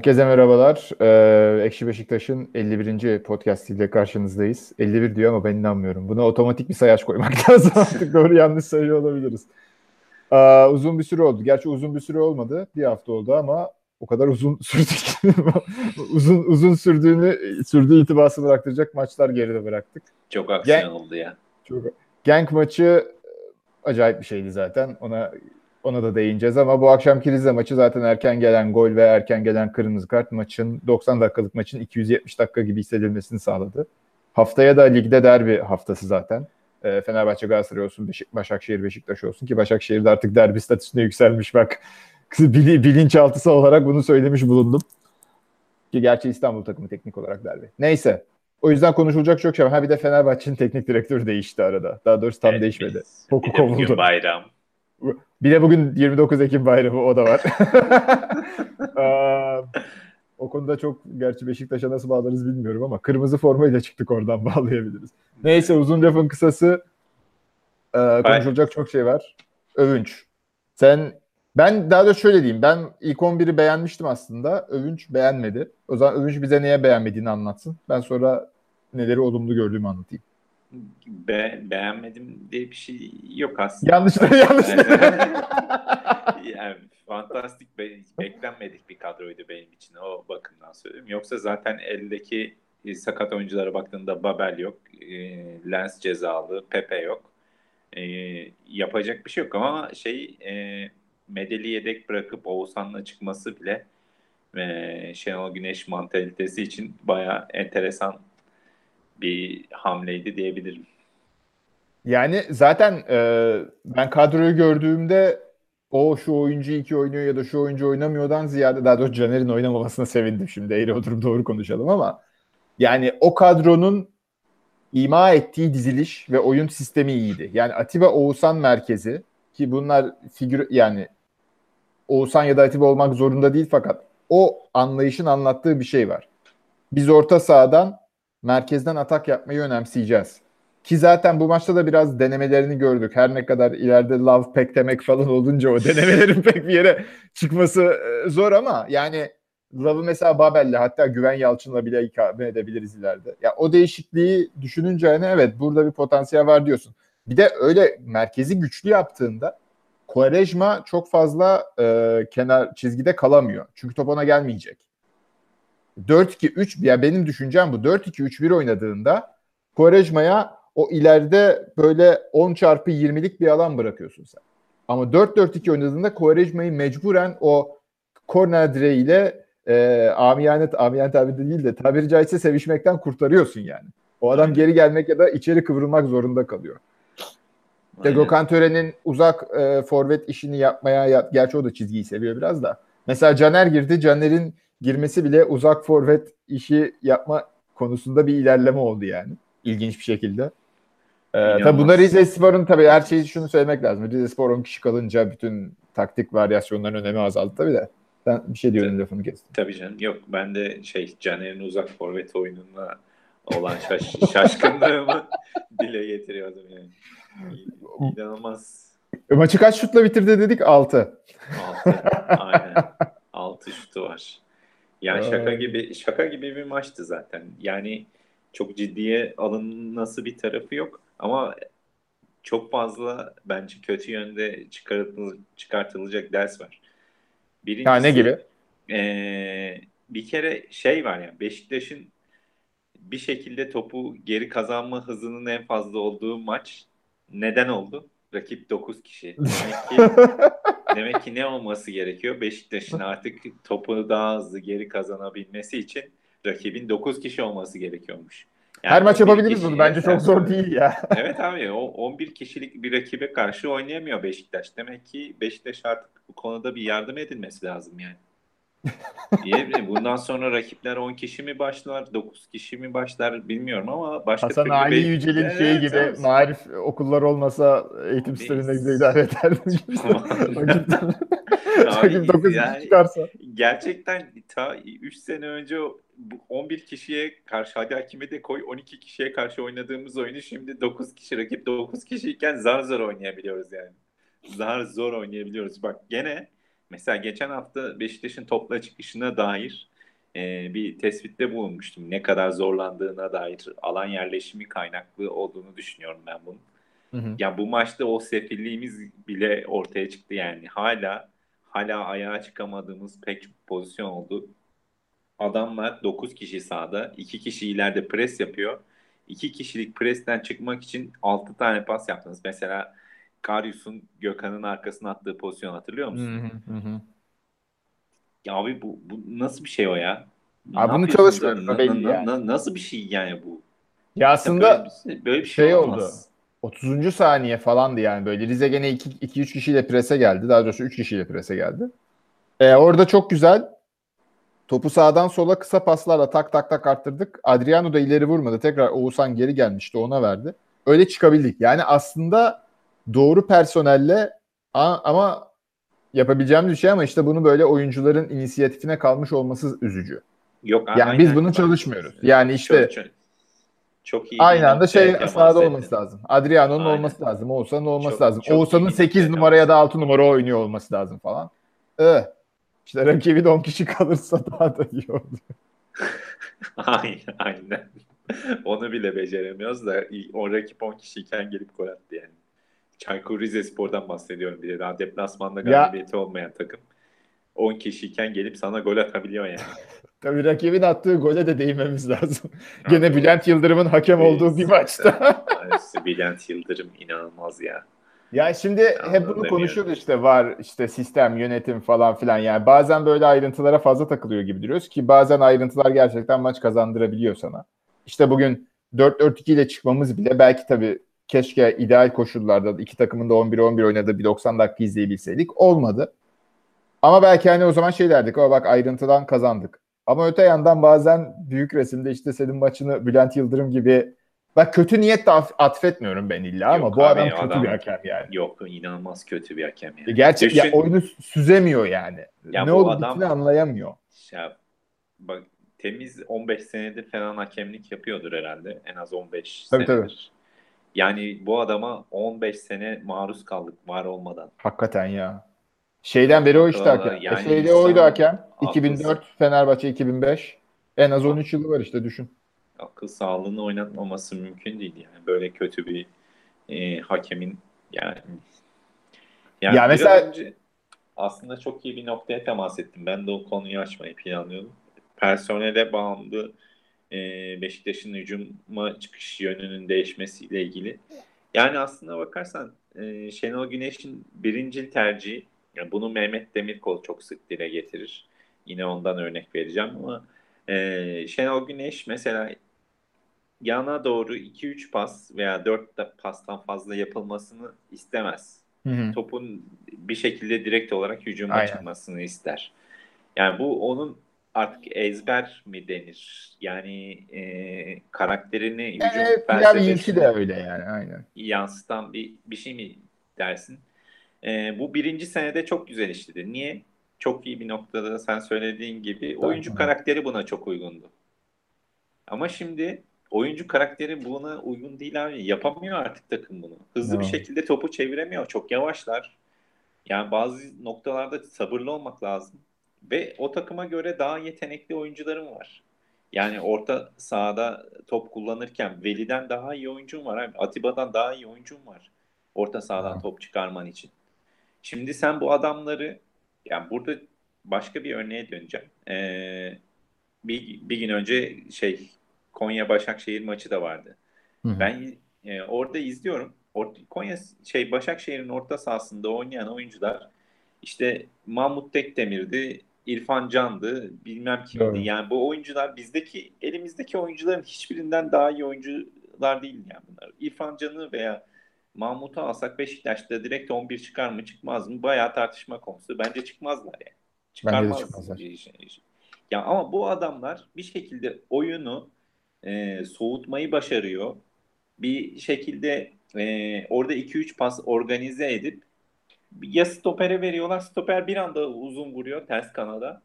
Herkese merhabalar. Ee, Ekşi Beşiktaş'ın 51. podcast ile karşınızdayız. 51 diyor ama ben inanmıyorum. Buna otomatik bir sayaç koymak lazım artık. Doğru yanlış sayıyor olabiliriz. Ee, uzun bir süre oldu. Gerçi uzun bir süre olmadı. Bir hafta oldu ama o kadar uzun sürdü ki uzun uzun sürdüğünü sürdüğü itibası bıraktıracak maçlar geride bıraktık. Çok aksiyon Gen- oldu ya. Çok. Genk maçı acayip bir şeydi zaten. Ona ona da değineceğiz ama bu akşamki Rize maçı zaten erken gelen gol ve erken gelen kırmızı kart maçın 90 dakikalık maçın 270 dakika gibi hissedilmesini sağladı. Haftaya da ligde derbi haftası zaten. E, Fenerbahçe Galatasaray olsun, Beşik, Başakşehir Beşiktaş olsun ki Başakşehir'de artık derbi statüsüne yükselmiş bak. Bil, bilinçaltısı olarak bunu söylemiş bulundum. Ki gerçi İstanbul takımı teknik olarak derbi. Neyse. O yüzden konuşulacak çok şey var. Ha bir de Fenerbahçe'nin teknik direktörü değişti arada. Daha doğrusu tam evet, değişmedi. Koku kovuldu. bayram. Bir de bugün 29 Ekim bayramı o da var. o konuda çok gerçi Beşiktaş'a nasıl bağlarız bilmiyorum ama kırmızı formayla çıktık oradan bağlayabiliriz. Neyse uzun lafın kısası e, konuşulacak çok şey var. Övünç. Sen ben daha da şöyle diyeyim. Ben ilk 11'i beğenmiştim aslında. Övünç beğenmedi. O zaman Övünç bize neye beğenmediğini anlatsın. Ben sonra neleri olumlu gördüğümü anlatayım be, beğenmedim diye bir şey yok aslında. Yanlışları yanlışları. yani fantastik be, beklenmedik bir kadroydu benim için o bakımdan söylüyorum. Yoksa zaten eldeki e, sakat oyunculara baktığında Babel yok, e, Lens cezalı, Pepe yok. E, yapacak bir şey yok ama şey e, Medeli yedek bırakıp Oğuzhan'la çıkması bile e, Şenol Güneş mantalitesi için baya enteresan bir hamleydi diyebilirim. Yani zaten e, ben kadroyu gördüğümde o şu oyuncu iki oynuyor ya da şu oyuncu oynamıyordan ziyade daha doğrusu Caner'in oynamamasına sevindim şimdi eğri oturup doğru konuşalım ama yani o kadronun ima ettiği diziliş ve oyun sistemi iyiydi. Yani Atiba Oğuzhan merkezi ki bunlar figür yani Oğuzhan ya da Atiba olmak zorunda değil fakat o anlayışın anlattığı bir şey var. Biz orta sahadan merkezden atak yapmayı önemseyeceğiz. Ki zaten bu maçta da biraz denemelerini gördük. Her ne kadar ileride love pack demek falan olunca o denemelerin pek bir yere çıkması e, zor ama yani Love'ı mesela Babel'le hatta Güven Yalçın'la bile ikame edebiliriz ileride. Ya o değişikliği düşününce hani evet burada bir potansiyel var diyorsun. Bir de öyle merkezi güçlü yaptığında Quaresma çok fazla e, kenar çizgide kalamıyor. Çünkü top ona gelmeyecek. 4-2-3 ya benim düşüncem bu. 4-2-3-1 oynadığında Quaresma'ya o ileride böyle 10 çarpı 20'lik bir alan bırakıyorsun sen. Ama 4-4-2 oynadığında Quaresma'yı mecburen o korner direğiyle e, amiyane, amiyane tabi değil de tabiri caizse sevişmekten kurtarıyorsun yani. O adam geri gelmek ya da içeri kıvrılmak zorunda kalıyor. İşte Gökhan Tören'in uzak e, forvet işini yapmaya, ya, gerçi o da çizgiyi seviyor biraz da. Mesela Caner girdi. Caner'in girmesi bile uzak forvet işi yapma konusunda bir ilerleme oldu yani. İlginç bir şekilde. Ee, tabii bunlar Rize Spor'un tabii her şeyi şunu söylemek lazım. Rize Spor 10 kişi kalınca bütün taktik varyasyonların önemi azaldı tabii de. Sen bir şey diyordun lafını kestim. Tabii canım. Yok ben de şey Caner'in uzak forvet oyununa olan şaş şaşkınlığımı dile getiriyordum yani. İnanılmaz. Maçı kaç şutla bitirdi dedik? 6. 6. Aynen. 6 şutu var. Yani şaka gibi şaka gibi bir maçtı zaten. Yani çok ciddiye alınması bir tarafı yok ama çok fazla bence kötü yönde çıkartılacak ders var. Birincisi, ha, ne gibi? E, bir kere şey var yani Beşiktaş'ın bir şekilde topu geri kazanma hızının en fazla olduğu maç neden oldu? Rakip 9 kişi. Demek ki demek ki ne olması gerekiyor? Beşiktaş'ın artık topu daha hızlı geri kazanabilmesi için rakibin 9 kişi olması gerekiyormuş. Yani Her maç yapabiliriz bunu. Bence çok zor değil ya. evet abi o 11 kişilik bir rakibe karşı oynayamıyor Beşiktaş. Demek ki Beşiktaş artık bu konuda bir yardım edilmesi lazım yani. Diyebilirim. Bundan sonra rakipler 10 kişi mi başlar, 9 kişi mi başlar bilmiyorum ama başka Hasan Ali bir... Yücel'in evet, şeyi gibi evet. marif okullar olmasa eğitim sisteminde güzel idare ederdim. Rakip 9 yani, çıkarsa. Gerçekten ta 3 sene önce bu 11 kişiye karşı hadi hakime de koy 12 kişiye karşı oynadığımız oyunu şimdi 9 kişi rakip 9 kişiyken zar zor oynayabiliyoruz yani. Zar zor oynayabiliyoruz. Bak gene Mesela geçen hafta Beşiktaş'ın topla çıkışına dair e, bir tespitte bulunmuştum. Ne kadar zorlandığına dair alan yerleşimi kaynaklı olduğunu düşünüyorum ben bunun. Hı hı. Ya bu maçta o sefilliğimiz bile ortaya çıktı yani. Hala hala ayağa çıkamadığımız pek çok pozisyon oldu. Adamlar 9 kişi sahada, 2 kişi ileride pres yapıyor. 2 kişilik presten çıkmak için 6 tane pas yaptınız. Mesela Karius'un Gökhan'ın arkasına attığı pozisyon hatırlıyor musun? Hı hı hı. Ya abi bu, bu nasıl bir şey o ya? Abi bunu çalışmıyor belli na, na, nasıl bir şey yani bu? Ya aslında böyle bir, böyle bir şey, şey oldu. 30. saniye falandı yani böyle. Rize gene 2-3 kişiyle prese geldi. Daha doğrusu 3 kişiyle prese geldi. Ee, orada çok güzel topu sağdan sola kısa paslarla tak tak tak arttırdık. Adriano da ileri vurmadı. Tekrar Oğuzhan geri gelmişti ona verdi. Öyle çıkabildik. Yani aslında doğru personelle ama yapabileceğimiz bir şey ama işte bunu böyle oyuncuların inisiyatifine kalmış olması üzücü. Yok. Yani aynen, biz bunu çalışmıyoruz. Yani işte çok, çok, çok iyi aynı anda şey sahada olması lazım. Adriano'nun olması lazım. Oğuzhan'ın olması çok, lazım. Oğuzhan'ın 8 numara ya da 6 numara oynuyor olması lazım falan. Ee, işte rakibin 10 kişi kalırsa daha da iyi olur. aynen, aynen. Onu bile beceremiyoruz da o rakip 10 kişiyken gelip gol yani. Çaykur Rizespor'dan bahsediyorum bir de daha deplasmanda galibiyeti ya. olmayan takım. 10 kişiyken gelip sana gol atabiliyor yani. Tabii rakibin attığı gole de değinmemiz lazım. Gene Bülent Yıldırım'ın hakem olduğu bir maçta. Bülent Yıldırım inanılmaz ya. Ya şimdi ya hep bunu konuşuyoruz işte var işte sistem, yönetim falan filan yani bazen böyle ayrıntılara fazla takılıyor gibi duruyoruz ki bazen ayrıntılar gerçekten maç kazandırabiliyor sana. İşte bugün 4-4-2 ile çıkmamız bile belki tabii keşke ideal koşullarda iki takımın da 11-11 oynadığı bir 90 dakika izleyebilseydik. Olmadı. Ama belki hani o zaman şey derdik. O bak ayrıntıdan kazandık. Ama öte yandan bazen büyük resimde işte senin maçını Bülent Yıldırım gibi bak kötü niyet de atfetmiyorum ben illa ama yok bu adam kötü adam, bir hakem yani. Yok inanılmaz kötü bir hakem yani. Gerçek Düşün, ya oyunu süzemiyor yani. Ya ne olup adam, anlayamıyor. Ya, bak temiz 15 senedir falan hakemlik yapıyordur herhalde. En az 15 tabii, senedir. Tabii. Yani bu adama 15 sene maruz kaldık var olmadan. Hakikaten ya. Şeyden beri o işte hakem. Yani Şeyde oydu hakem. 2004 Fenerbahçe 2005. En az 13 yılı var işte düşün. Akıl sağlığını oynatmaması mümkün değil yani. Böyle kötü bir e, hakemin yani yani ya mesela önce aslında çok iyi bir noktaya temas ettim. Ben de o konuyu açmayı planlıyordum. Personele bağımlı e, Beşiktaş'ın hücuma çıkış yönünün değişmesiyle ilgili. Yani aslında bakarsan e, Şenol Güneş'in birincil tercihi yani bunu Mehmet Demirkol çok sık dile getirir. Yine ondan örnek vereceğim ama e, Şenol Güneş mesela yana doğru 2-3 pas veya 4 pastan fazla yapılmasını istemez. Hı hı. Topun bir şekilde direkt olarak hücuma Aynen. çıkmasını ister. Yani bu onun artık ezber mi denir? Yani e, karakterini hücum felsefesini de öyle yani aynen. yansıtan bir, bir şey mi dersin? E, bu birinci senede çok güzel işledi. Niye? Çok iyi bir noktada sen söylediğin gibi oyuncu karakteri buna çok uygundu. Ama şimdi oyuncu karakteri buna uygun değil abi. Yapamıyor artık takım bunu. Hızlı evet. bir şekilde topu çeviremiyor. Çok yavaşlar. Yani bazı noktalarda sabırlı olmak lazım. Ve o takıma göre daha yetenekli oyuncularım var. Yani orta sahada top kullanırken Veli'den daha iyi oyuncum var. Abi. Atiba'dan daha iyi oyuncum var. Orta sahadan ha. top çıkarman için. Şimdi sen bu adamları yani burada başka bir örneğe döneceğim. Ee, bir, bir gün önce şey Konya Başakşehir maçı da vardı. Hı-hı. Ben e, orada izliyorum. Or- Konya şey Başakşehir'in orta sahasında oynayan oyuncular işte Mahmut Tekdemir'di, İrfan Can'dı, bilmem kimdi. Evet. Yani bu oyuncular bizdeki elimizdeki oyuncuların hiçbirinden daha iyi oyuncular değil yani bunlar. İrfan Can'ı veya Mahmut'u alsak Beşiktaş'ta direkt 11 çıkar mı çıkmaz mı? Bayağı tartışma konusu. Bence çıkmazlar yani. Çıkarmaz. Bence de çıkmazlar. Ya ama bu adamlar bir şekilde oyunu e, soğutmayı başarıyor. Bir şekilde e, orada 2-3 pas organize edip ya stopere veriyorlar. Stoper bir anda uzun vuruyor ters kanada.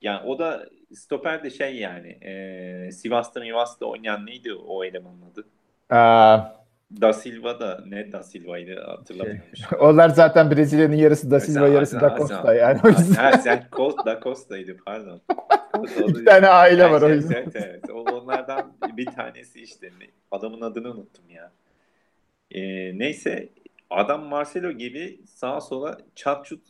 Yani o da stoper de şey yani e, Sivas'ta Mivas'ta oynayan neydi o elemanın adı? Aa, Da Silva da ne Da Silva'ydı hatırlamıyorum. Şey, onlar zaten Brezilya'nın yarısı Da Silva yarısı Da Costa yani. O yüzden. Ha, sen Da Costa'ydı pardon. İki tane aile var o yüzden. Evet evet. Onlardan bir tanesi işte. Adamın adını unuttum ya. Ee, neyse adam Marcelo gibi sağa sola çat çut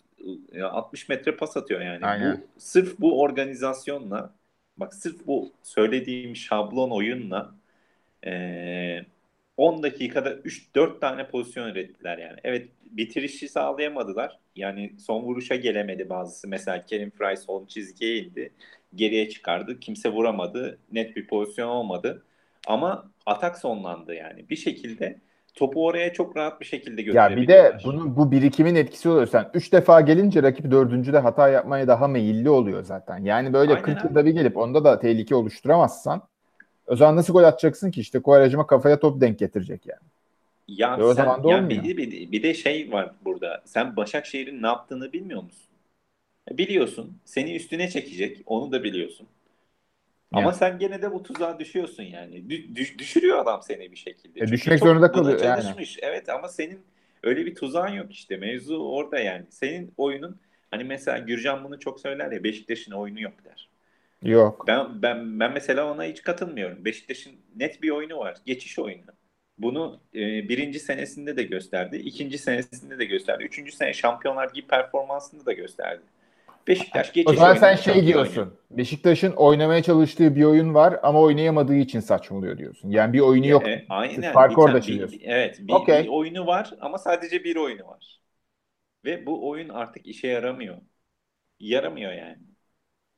60 metre pas atıyor yani. Aynen. Bu, sırf bu organizasyonla bak sırf bu söylediğim şablon oyunla e, 10 dakikada 3-4 tane pozisyon ürettiler yani. Evet bitirişi sağlayamadılar. Yani son vuruşa gelemedi bazısı. Mesela Kerim Fry son çizgiye indi. Geriye çıkardı. Kimse vuramadı. Net bir pozisyon olmadı. Ama atak sonlandı yani. Bir şekilde topu oraya çok rahat bir şekilde götürebiliyorlar. Ya bir de bunun bu birikimin etkisi oluyor. Sen 3 defa gelince rakip dördüncüde hata yapmaya daha meyilli oluyor zaten. Yani böyle Aynen 40 yılda bir gelip onda da tehlike oluşturamazsan o zaman nasıl gol atacaksın ki? İşte Kovarejima kafaya top denk getirecek yani. Ya e o sen, zaman da ya bir, bir, bir de şey var burada. Sen Başakşehir'in ne yaptığını bilmiyor musun? E, biliyorsun. Seni üstüne çekecek. Onu da biliyorsun. Ama yani. sen gene de bu tuzağa düşüyorsun yani. Düş, düşürüyor adam seni bir şekilde. E, düşmek zorunda kalıyor yani. Evet ama senin öyle bir tuzağın yok işte. Mevzu orada yani. Senin oyunun hani mesela Gürcan bunu çok söyler ya Beşiktaş'ın oyunu yok der. Yok. Ben ben ben mesela ona hiç katılmıyorum. Beşiktaş'ın net bir oyunu var. Geçiş oyunu. Bunu e, birinci senesinde de gösterdi. ikinci senesinde de gösterdi. Üçüncü sene Şampiyonlar gibi performansında da gösterdi. Beşiktaş geçiş O zaman sen şey diyorsun. Oynuyor. Beşiktaş'ın oynamaya çalıştığı bir oyun var ama oynayamadığı için saçmalıyor diyorsun. Yani bir oyunu yok. E, aynen. Farkı orada çiziyorsun. Evet. Bir, okay. bir oyunu var ama sadece bir oyunu var. Ve bu oyun artık işe yaramıyor. Yaramıyor yani.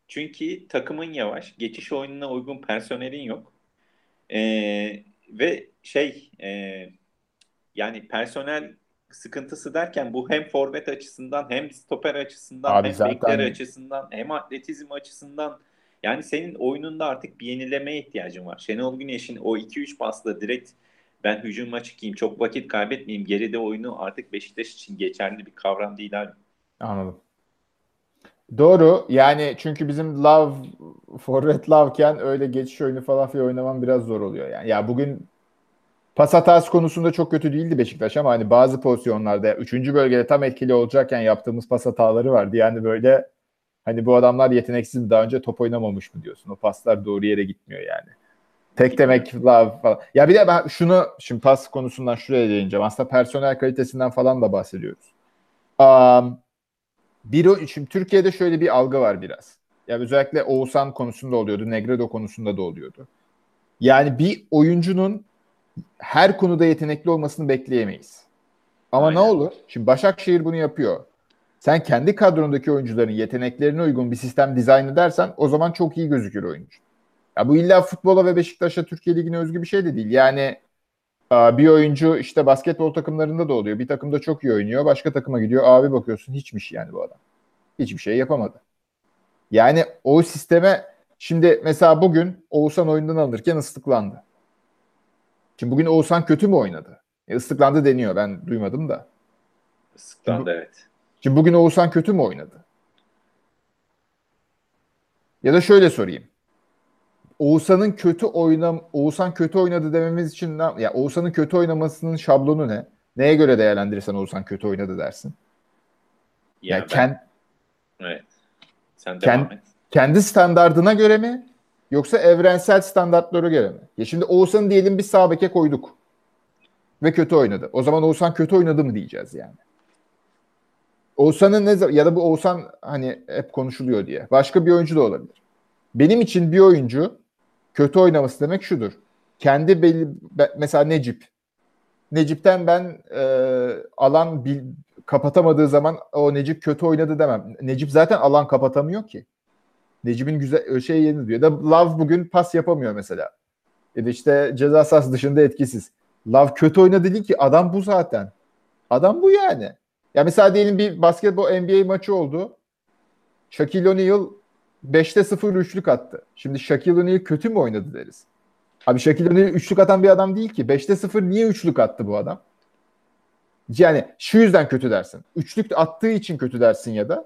Çünkü takımın yavaş, geçiş oyununa uygun personelin yok. Ee, ve şey e, yani personel sıkıntısı derken bu hem forvet açısından hem stoper açısından Abi hem zaten... bekler açısından hem atletizm açısından yani senin oyununda artık bir yenilemeye ihtiyacın var. Şenol Güneş'in o 2-3 pasla direkt ben hücuma çıkayım çok vakit kaybetmeyeyim geride oyunu artık Beşiktaş için geçerli bir kavram değil abi. Anladım. Doğru. Yani çünkü bizim Love, Forvet Love'ken öyle geçiş oyunu falan filan oynamam biraz zor oluyor yani. Ya bugün pas hatası konusunda çok kötü değildi Beşiktaş ama hani bazı pozisyonlarda 3. bölgede tam etkili olacakken yaptığımız pas hataları vardı. Yani böyle hani bu adamlar yeteneksiz mi daha önce top oynamamış mı diyorsun. O paslar doğru yere gitmiyor yani. Tek demek love falan. Ya bir de ben şunu şimdi pas konusundan şuraya değineceğim. Aslında personel kalitesinden falan da bahsediyoruz. Um, bir, şimdi Türkiye'de şöyle bir algı var biraz. Ya özellikle Oğuzhan konusunda oluyordu, Negredo konusunda da oluyordu. Yani bir oyuncunun her konuda yetenekli olmasını bekleyemeyiz. Ama Aynen. ne olur? Şimdi Başakşehir bunu yapıyor. Sen kendi kadrondaki oyuncuların yeteneklerine uygun bir sistem dizayn edersen o zaman çok iyi gözükür oyuncu. Ya bu illa futbola ve Beşiktaş'a Türkiye Ligi'ne özgü bir şey de değil. Yani bir oyuncu işte basketbol takımlarında da oluyor. Bir takımda çok iyi oynuyor. Başka takıma gidiyor. Abi bakıyorsun hiçmiş yani bu adam. Hiçbir şey yapamadı. Yani o sisteme şimdi mesela bugün Oğuzhan oyundan alırken ıslıklandı. Şimdi bugün Oğuzhan kötü mü oynadı? E, ıslıklandı deniyor. Ben duymadım da. Islıklandı şimdi, evet. Şimdi bugün Oğuzhan kötü mü oynadı? Ya da şöyle sorayım. Oğuzhan'ın kötü oynam Oğuzhan kötü oynadı dememiz için ne ya Oğuzhan'ın kötü oynamasının şablonu ne? Neye göre değerlendirirsen Oğuzhan kötü oynadı dersin? Ya yani ben... kend... Evet. Sen devam et. Kendi standardına göre mi? Yoksa evrensel standartlara göre mi? Ya şimdi Oğuzhan'ı diyelim bir sağ beke koyduk. Ve kötü oynadı. O zaman Oğuzhan kötü oynadı mı diyeceğiz yani. Oğuzhan'ın ne ya da bu Oğuzhan hani hep konuşuluyor diye. Başka bir oyuncu da olabilir. Benim için bir oyuncu kötü oynaması demek şudur. Kendi belli mesela Necip. Necip'ten ben e, alan bil, kapatamadığı zaman o Necip kötü oynadı demem. Necip zaten alan kapatamıyor ki. Necip'in güzel şey yeni diyor. Da Love bugün pas yapamıyor mesela. Ya da işte ceza sahası dışında etkisiz. Love kötü oynadı değil ki adam bu zaten. Adam bu yani. Ya mesela diyelim bir basketbol NBA maçı oldu. Shaquille O'Neal 5'te 0 üçlük attı. Şimdi Shaquille O'Neal kötü mü oynadı deriz. Abi Shaquille O'Neal üçlük atan bir adam değil ki. 5'te 0 niye üçlük attı bu adam? Yani şu yüzden kötü dersin. Üçlük attığı için kötü dersin ya da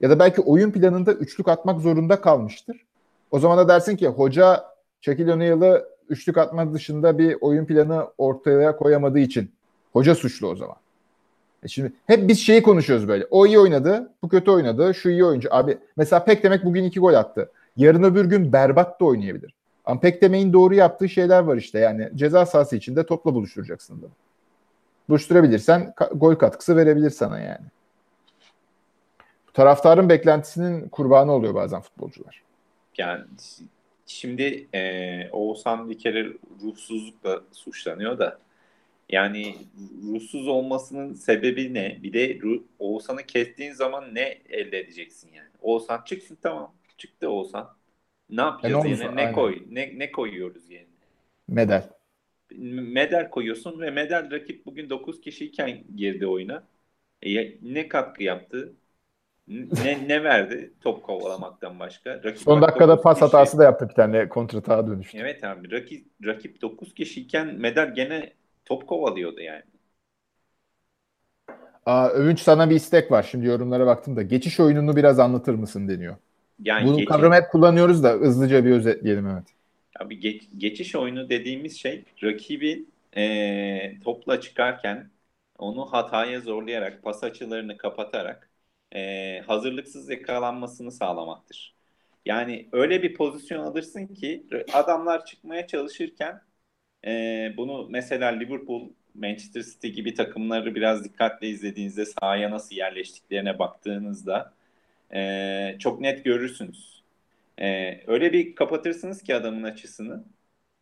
ya da belki oyun planında üçlük atmak zorunda kalmıştır. O zaman da dersin ki hoca Shaquille O'Neal'ı üçlük atma dışında bir oyun planı ortaya koyamadığı için hoca suçlu o zaman. E şimdi hep biz şeyi konuşuyoruz böyle. O iyi oynadı, bu kötü oynadı, şu iyi oyuncu. Abi mesela Pek demek bugün iki gol attı. Yarın öbür gün berbat da oynayabilir. Ama Pek demeyin doğru yaptığı şeyler var işte. Yani ceza sahası içinde topla buluşturacaksın da. Buluşturabilirsen gol katkısı verebilir sana yani. Taraftarın beklentisinin kurbanı oluyor bazen futbolcular. Yani şimdi e, Oğuzhan bir kere ruhsuzlukla suçlanıyor da yani ruhsuz olmasının sebebi ne? Bir de Oğuzhan'ı kestiğin zaman ne elde edeceksin yani? Oğuzhan çıksın tamam. Çıktı Oğuzhan. Ne yapacağız E, ne aynen. koy? Ne ne koyuyoruz yerine? Medel. Medel koyuyorsun ve Medel rakip bugün 9 kişiyken girdi oyuna. E, ne katkı yaptı? Ne ne verdi top kovalamaktan başka? Rakip Son dakikada pas kişi- hatası da yaptı bir tane kontratağa dönüştü. Evet abi rakip, rakip 9 kişiyken Medel gene top kovalıyordu yani. Aa, Övünç sana bir istek var. Şimdi yorumlara baktım da. Geçiş oyununu biraz anlatır mısın deniyor. Yani Bunu geçiş- kavramı hep kullanıyoruz da hızlıca bir özetleyelim evet. Abi geç- geçiş oyunu dediğimiz şey rakibin eee, topla çıkarken onu hataya zorlayarak, pas açılarını kapatarak eee, hazırlıksız yakalanmasını sağlamaktır. Yani öyle bir pozisyon alırsın ki adamlar çıkmaya çalışırken eee, bunu mesela Liverpool, Manchester City gibi takımları biraz dikkatle izlediğinizde sahaya nasıl yerleştiklerine baktığınızda eee, çok net görürsünüz. Ee, öyle bir kapatırsınız ki adamın açısını.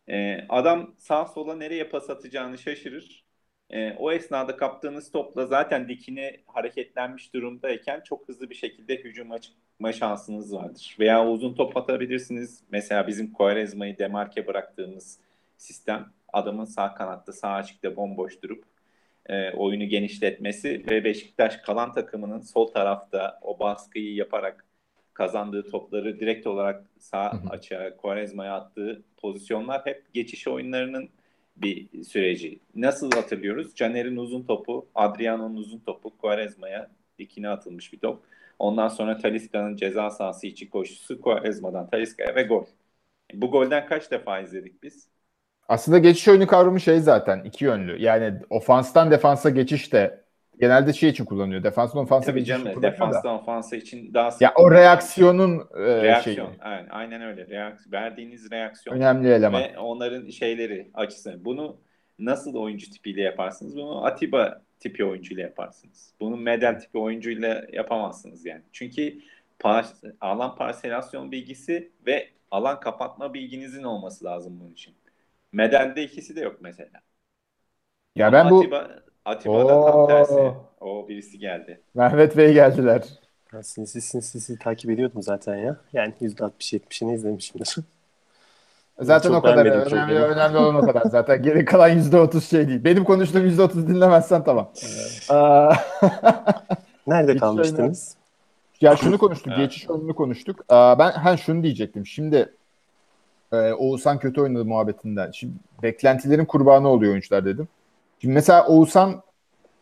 Ee, adam sağ sola nereye pas atacağını şaşırır. Ee, o esnada kaptığınız topla zaten dikine hareketlenmiş durumdayken çok hızlı bir şekilde hücuma çıkma şansınız vardır. Veya uzun top atabilirsiniz. Mesela bizim Quaresma'yı demarke bıraktığımız sistem adamın sağ kanatta sağ açıkta bomboş durup e, oyunu genişletmesi ve Beşiktaş kalan takımının sol tarafta o baskıyı yaparak kazandığı topları direkt olarak sağ açığa Quaresma'ya attığı pozisyonlar hep geçiş oyunlarının bir süreci. Nasıl hatırlıyoruz? Caner'in uzun topu, Adriano'nun uzun topu Quaresma'ya dikine atılmış bir top. Ondan sonra Talisca'nın ceza sahası içi koşusu Quaresma'dan Talisca'ya ve gol. Bu golden kaç defa izledik biz? Aslında geçiş oyunu kavramı şey zaten iki yönlü. Yani ofanstan defansa geçiş de genelde şey için kullanıyor. Defanstan ofansa Tabii canım defanstan ofansa için daha Ya o reaksiyonun e, reaksiyon. şeyi. Aynen, aynen öyle. Reaksiyon. Verdiğiniz reaksiyon. Önemli eleman. ve onların şeyleri açısı. Bunu nasıl oyuncu tipiyle yaparsınız? Bunu Atiba tipi oyuncuyla yaparsınız. Bunu Medel tipi oyuncuyla yapamazsınız yani. Çünkü par- alan parselasyon bilgisi ve alan kapatma bilginizin olması lazım bunun için. Medel'de ikisi de yok mesela. Ya Ama ben bu Atiba, Atiba'da tam Oo. tersi. O birisi geldi. Mehmet Bey geldiler. Ben sinsi sinsi sinsi takip ediyordum zaten ya. Yani %60-70'ini izlemişimdir. Zaten Çok o kadar önemli yani. önemli olan o kadar. Zaten geri kalan %30 şey değil. Benim konuştuğum %30 dinlemezsen tamam. Aa, Nerede Hiç kalmıştınız? ya şunu konuştuk. Evet. Geçiş oyununu konuştuk. Aa, ben hani şunu diyecektim. Şimdi e, Oğuzhan kötü oynadı muhabbetinden. Şimdi beklentilerin kurbanı oluyor oyuncular dedim. Şimdi mesela Oğuzhan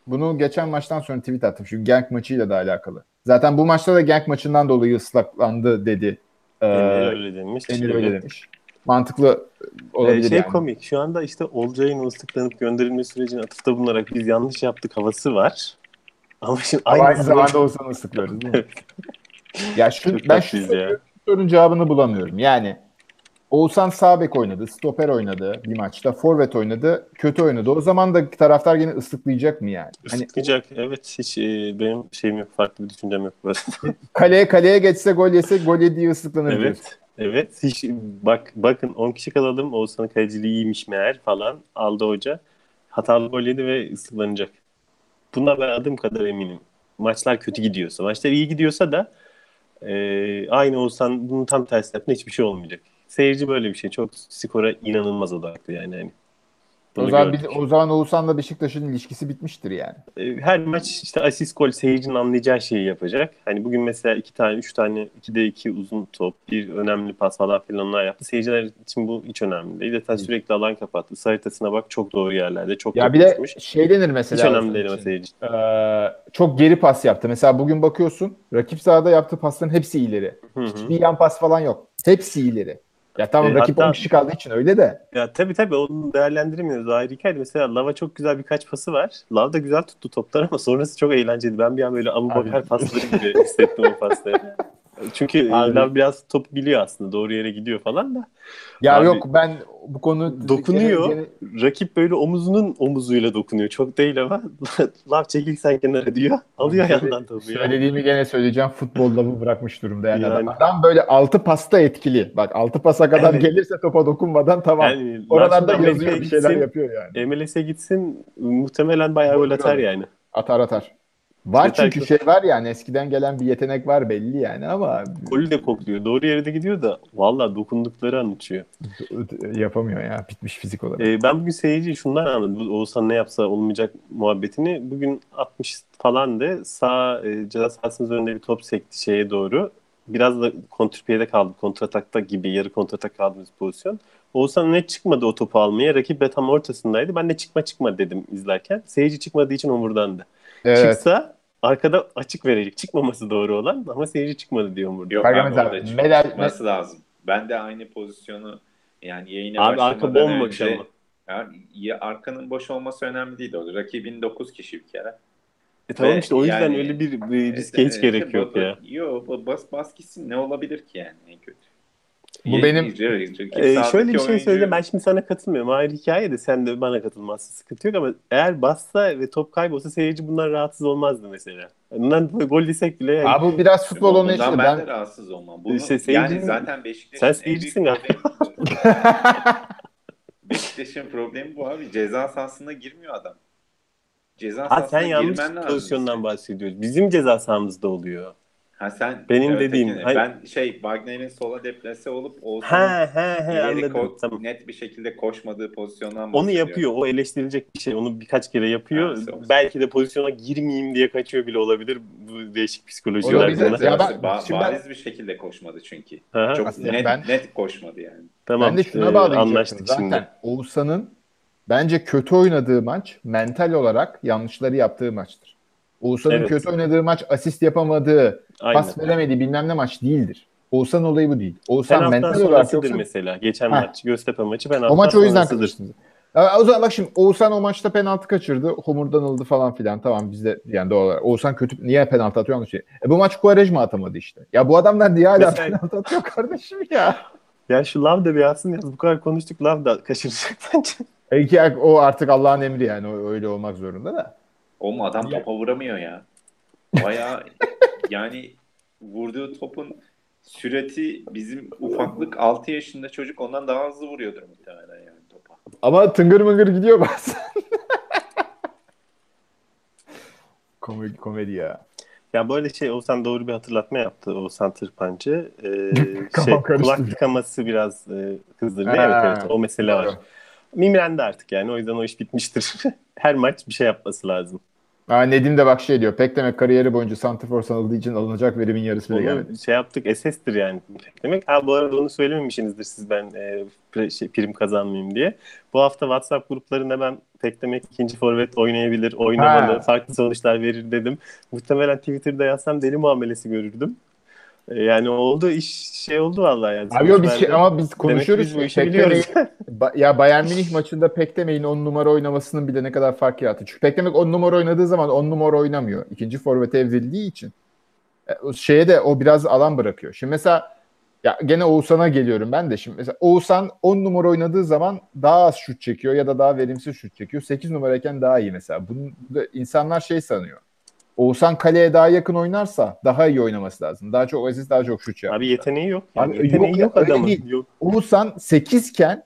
bunu geçen maçtan sonra tweet attım. Şimdi Genk maçıyla da alakalı. Zaten bu maçta da Genk maçından dolayı ıslaklandı dedi. Ee, Emre öyle demiş. Emir öyle demiş. Mantıklı olabilir Ee, şey yani. komik. Şu anda işte Olcay'ın ıslıklanıp gönderilme sürecine atıfta bulunarak biz yanlış yaptık havası var. Ama şimdi Ama aynı aynı zamanda Oğuzhan'ı ıslıklıyoruz değil mi? ya şu, ben şu sorunun cevabını bulamıyorum. Yani Oğuzhan sağ bek oynadı, stoper oynadı bir maçta, forvet oynadı, kötü oynadı. O zaman da taraftar gene ıslıklayacak mı yani? Hani Islıklayacak. Evet hiç e, benim şeyim yok. Farklı bir düşüncem yok. kaleye kaleye geçse gol yese gol yediği ıslıklanır diyorsun. evet. Evet. Hiç, bak bakın 10 kişi kalalım. Oğuzhan'ın kaleciliği iyiymiş meğer falan. Aldı hoca. Hatalı gol yedi ve ıslıklanacak. Bundan ben adım kadar eminim. Maçlar kötü gidiyorsa. Maçlar iyi gidiyorsa da e, aynı Oğuzhan bunun tam tersi yaptığında hiçbir şey olmayacak. Seyirci böyle bir şey. Çok skora inanılmaz odaklı yani. Hani O zaman, biz, o zaman Oğuzhan'la Beşiktaş'ın ilişkisi bitmiştir yani. E, her maç işte asist gol seyircinin anlayacağı şeyi yapacak. Hani bugün mesela iki tane, üç tane, iki de iki uzun top, bir önemli pas falan filan onlar yaptı. Seyirciler için bu hiç önemli değil. Zaten sürekli alan kapattı. Haritasına bak çok doğru yerlerde. Çok Ya bir de uçmuş. şey denir Hiç mesela. önemli Oğuzhan değil ama seyirci. Ee, çok geri pas yaptı. Mesela bugün bakıyorsun rakip sahada yaptığı pasların hepsi ileri. Hı hı. Hiçbir yan pas falan yok. Hepsi ileri. Ya tamam E, rakip hatta- 10 kişi kaldığı için öyle de. Ya tabii tabii onu değerlendiremiyoruz. Ayrı hikaye. Mesela Lav'a çok güzel birkaç pası var. Lav da güzel tuttu toplar ama sonrası çok eğlenceli. Ben bir an böyle Abu Bakar pasları gibi hissettim o pasları. Çünkü. Lav biraz top biliyor aslında. Doğru yere gidiyor falan da. Ya Abi- yok ben bu konu Dokunuyor. Gene- gene- Rakip böyle omuzunun omuzuyla dokunuyor. Çok değil ama Lav çekil sen kenara diyor. Alıyor Söyle- yandan topu. ya. Söylediğimi gene söyleyeceğim. Futbolda bu bırakmış durumda yani. Yani- Adam, adam böyle 6 pasta etkili. Bak 6 pasa kadar Evet. gelirse topa dokunmadan tamam. Yani Oralarda yazıyor bir şeyler yapıyor yani. MLS'e gitsin muhtemelen bayağı gol atar yani. Atar atar. Var Yeter çünkü şey var yani eskiden gelen bir yetenek var belli yani ama Golü de kokluyor. Doğru yere de gidiyor da valla dokundukları an uçuyor. yapamıyor ya bitmiş fizik olarak. Ee, ben bugün seyirci şundan anladım. Oğuzhan ne yapsa olmayacak muhabbetini. Bugün 60 falandı. Sağ e, ceza sahasının önünde bir top sekti şeye doğru. Biraz da kontrpiyede kaldı. Kontratakta gibi yarı kontratak kaldığımız pozisyon. Oğuzhan ne çıkmadı o topu almaya. Rakip de tam ortasındaydı. Ben de çıkma çıkma dedim izlerken. Seyirci çıkmadığı için omurdandı. evet. Çıksa arkada açık verecek. Çıkmaması doğru olan ama seyirci çıkmadı diyor omurda. Yok abi mesela orada Medel- çıkması lazım. Ben de aynı pozisyonu yani yayına Abi arka bomboş önce ama. ya, ya arkanın boş olması önemli değil orada. Rakibin 9 kişi bir kere. E tamam Ve işte o yüzden yani- öyle bir, bir riske hiç Evet, gerek evet, yok bu- ya. Yok bas bas gitsin ne olabilir ki yani en kötü. Bu benim- sahadaki şöyle bir şey söyleyeceğim. Ben şimdi sana katılmıyorum. Ayrı hikaye de sen de bana katılmazsın. Sıkıntı yok ama eğer bassa ve top kaybolsa seyirci bundan rahatsız olmazdı mesela. Bundan gol desek bile yani. Abi bu biraz futbol Bundan anlayışı. ben, Ben, de rahatsız olmam. Bunu, İşte yani seyircinin- zaten Beşiktaş'ın Sen en seyircisin problemi- Beşiktaş'ın problemi bu abi. Ceza sahasına girmiyor adam. Ceza ha sahasına sen yanlış pozisyondan bahsediyorsun. Bizim ceza sahamızda oluyor. Ha sen Benim ötekini- dediğim, hayır. ben şey Wagner'in sola deplase olup He Oğuzhan'ın he he anladım. ko- Tamam. net bir şekilde koşmadığı pozisyondan Onu yapıyor. O eleştirilecek bir şey. Onu birkaç kere yapıyor. Olsun. Belki de pozisyona girmeyeyim diye kaçıyor bile olabilir. Bu değişik psikoloji var Olabilir. Ya ben- Ba- şimdi ben- bariz bir şekilde koşmadı çünkü. Aha, Çok Aslında net, ben- net koşmadı yani. tamam. ben de şuna Ee, bağlayacaktım. anlaştık Zaten şimdi. Oğuzhan'ın bence kötü oynadığı maç mental olarak yanlışları yaptığı maçtır. Oğuzhan'ın Evet. kötü oynadığı maç asist yapamadığı, Aynen. pas veremediği bilmem ne maç değildir. Oğuzhan olayı bu değil. Oğuzhan Penaltıdan mental olarak yoksa mesela. Geçen Ha. maç Göztepe maçı penaltıdan o maç o yüzden. Ya O zaman bak şimdi Oğuzhan o maçta penaltı kaçırdı. Homurdanıldı falan filan. Tamam bizde yani doğal olarak. Oğuzhan kötü niye penaltı atıyor anlaşılıyor. E bu maç Quaresma atamadı işte. Ya bu adamlar niye hala Mesela- penaltı atıyor kardeşim ya? Ya şu Lav da bir alsın ya. Bu kadar konuştuk Lav da kaçıracak bence. Belki o artık Allah'ın emri yani. O öyle olmak zorunda da. Oğlum adam Ya- topa vuramıyor ya. Baya yani vurduğu topun süreti bizim ufaklık 6 yaşında çocuk ondan daha hızlı vuruyordur muhtemelen yani topa. Ama tıngır mıngır gidiyor bazen. komedi, komedi ya. Ya böyle şey Oğuzhan doğru bir hatırlatma yaptı Oğuzhan Tırpancı. Ee, şey, kulak tıkaması biraz e, kızdırdı. Evet evet o mesele var. Mimrendi artık yani o yüzden o iş bitmiştir. Her maç bir şey yapması lazım. Ha, Nedim de bak şey diyor. Pek demek kariyeri boyunca Santifor sanıldığı için alınacak verimin yarısı bile gelmedi. Şey yaptık SS'tir yani. Demek ha bu arada onu söylememişsinizdir siz ben e, pre- şey, prim kazanmayayım diye. Bu hafta WhatsApp gruplarında ben pek demek ikinci forvet oynayabilir, oynamalı, Ha. farklı sonuçlar verir dedim. Muhtemelen Twitter'da yazsam deli muamelesi görürdüm. Yani oldu iş şey oldu vallahi yani. Abi yok biz şey, ama biz konuşuyoruz. biz bu işi biliyoruz. Ba- ya Bayern Münih maçında Pekdeme'nin 10 numara oynamasının bile ne kadar fark yarattı. Çünkü Pekdemek 10 numara oynadığı zaman 10 numara oynamıyor. İkinci forvete evrildiği için. E, o şeye de o biraz alan bırakıyor. Şimdi mesela ya gene Oğuzhan'a geliyorum ben de. Şimdi mesela Oğuzhan 10 numara oynadığı zaman daha az şut çekiyor ya da daha verimsiz şut çekiyor. 8 numarayken daha iyi mesela. Bunu insanlar şey sanıyor. Oğuzhan kaleye daha yakın oynarsa daha iyi oynaması lazım. Daha çok asist, daha çok şut yapması Abi yeteneği yok. Yani Abi yeteneği yok yok, adamın. değil. Yok. Oğuzhan 8 iken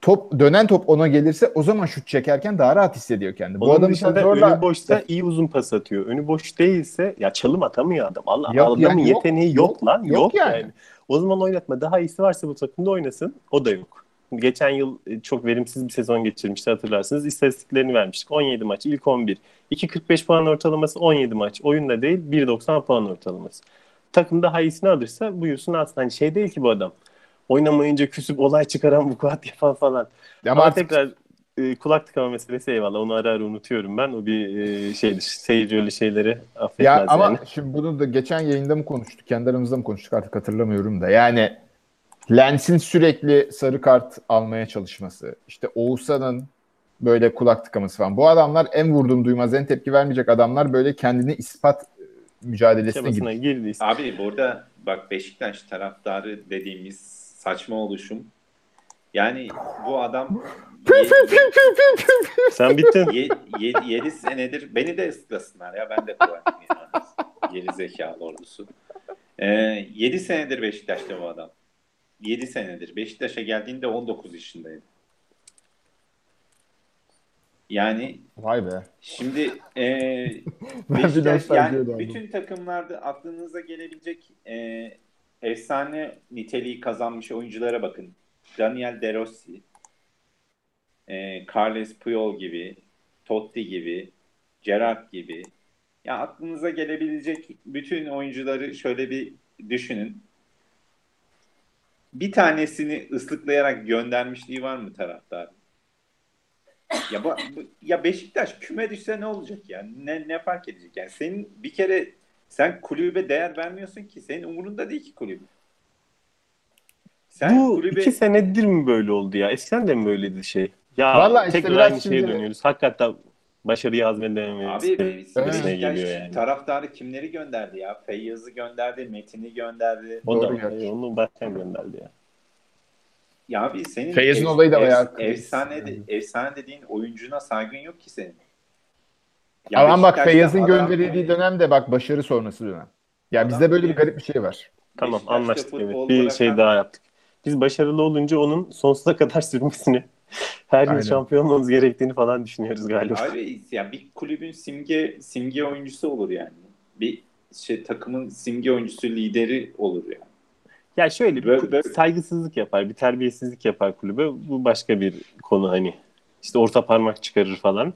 top dönen top ona gelirse o zaman şut çekerken daha rahat hissediyor kendini. Bu Onun adamı dışında sen zorla önü boşsa iyi uzun pas atıyor. Önü boş değilse ya çalım atamıyor adam. Allah Yok, adamın yani yeteneği yok, yok, lan. yok Yok, yani. yani. O zaman oynatma. Daha iyisi varsa bu takımda oynasın. O da yok. Geçen yıl e, çok verimsiz bir sezon geçirmişti hatırlarsınız. İstatistiklerini vermiştik. 17 maç, ilk 11. 2.45 puan ortalaması 17 maç. Oyunda değil 1.90 puan ortalaması. Takım daha iyisini alırsa buyursun alsın. Hani şey değil ki bu adam. Oynamayınca küsüp olay çıkaran bu kuat yapan falan. ama Ama artık tekrar e, kulak tıkama meselesi eyvallah. Onu ara ara unutuyorum ben. O bir e, şeydir. Seyirci öyle şeyleri affetmez ya ama yani. şimdi bunu da geçen yayında mı konuştuk, kendi aramızda mı konuştuk artık hatırlamıyorum da. Yani Lens'in sürekli sarı kart almaya çalışması, işte Oğuzhan'ın böyle kulak tıkaması falan. Bu adamlar en vurdum duymaz, en tepki vermeyecek adamlar böyle kendini ispat e, mücadelesine girdi. Abi burada bak Beşiktaş taraftarı dediğimiz saçma oluşum. Yani bu adam Sen bittin. 7 senedir beni de ıslasınlar ya ben de yani. Geri zekalı ordusu. 7 senedir Beşiktaş'ta bu adam. 7 senedir. Beşiktaş'a geldiğinde 19 yaşındaydı. Yani Vay be. şimdi e, Beşiktaş yani bütün takımlarda aklınıza gelebilecek e, efsane niteliği kazanmış oyunculara bakın. Daniel De Rossi, e, Carles Puyol gibi, Totti gibi, Gerrard gibi. Ya aklınıza gelebilecek bütün oyuncuları şöyle bir düşünün. Bir tanesini ıslıklayarak göndermişliği var mı taraftar? Ya, bu, bu- ya Beşiktaş küme düşse ne olacak yani? Ne, ne fark edecek? Yani senin bir kere sen kulübe değer vermiyorsun ki. Senin umurunda değil ki kulüp. Sen Bu kulübe iki senedir mi böyle oldu ya? Eskiden de mi böyleydi şey? Ya Vallahi işte tekrar biraz aynı şeye şimdi- dönüyoruz. Hakikaten başarıyı hazmedememiz. Abi Beşiktaş geliyor yani. taraftarı kimleri gönderdi ya? Feyyaz'ı gönderdi, Metin'i gönderdi. O da Doğru gerçi. onu başkan gönderdi ya. Ya abi senin Feyyaz'ın olayı da bayağı kriz. efsane, de, efsane dediğin oyuncuna saygın yok ki senin. Ama bak Feyyaz'ın gönderildiği dönemde bak başarı sonrası dönem. Ya Adam bizde böyle bir garip bir şey var. Tamam Beşiktaş'ta anlaştık evet. Bir şey daha yaptık. Biz başarılı olunca onun sonsuza kadar sürmesini her yıl Aynen. şampiyon olmamız gerektiğini falan düşünüyoruz galiba. Abi ya bir kulübün simge simge oyuncusu olur yani. Bir şey takımın simge oyuncusu lideri olur yani. Ya şöyle bir Böyle- ku- böyle- saygısızlık yapar, bir terbiyesizlik yapar kulübe. Bu başka bir konu hani. İşte orta parmak çıkarır falan.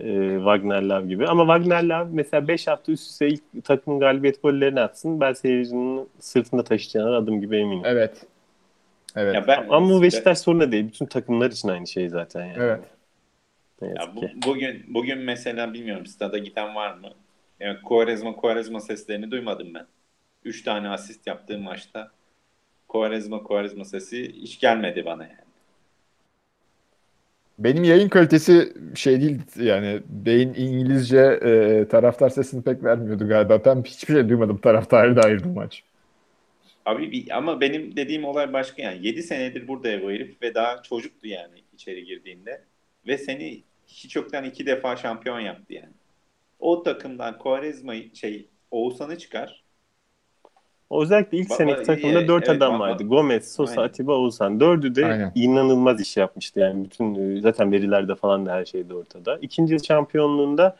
Ee, Wagner Love gibi. Ama Wagner Love mesela 5 hafta üst üste ilk takımın galibiyet gollerini atsın. Ben seyircinin sırtında taşıyacağına adım gibi eminim. Evet. Evet. Ya ben Ama bu Beşiktaş sorunu değil. Bütün takımlar için aynı şey zaten yani. Evet. Ya bu, ki. bugün bugün mesela bilmiyorum stada giden var mı? Yani Quaresma Quaresma seslerini duymadım ben. 3 tane asist yaptığım maçta Quaresma Quaresma sesi hiç gelmedi bana yani. Benim yayın kalitesi şey değil yani beyin İngilizce e, taraftar sesini pek vermiyordu galiba. Ben hiçbir şey duymadım taraftarı dair bu maç. Abi bir, ama benim dediğim olay başka yani. 7 senedir burada bu herif ve daha çocuktu yani içeri girdiğinde. Ve seni hiç yoktan iki defa şampiyon yaptı yani. O takımdan Quaresma'yı şey Oğuzhan'ı çıkar. Özellikle ilk Baba, seneki takımda e, 4 evet, adam baba. vardı. Gomez, Sosa, Aynen. Atiba, Oğuzhan. Dördü de Aynen. inanılmaz iş yapmıştı. Yani bütün e, zaten verilerde falan da her şeyde ortada. İkinci yıl şampiyonluğunda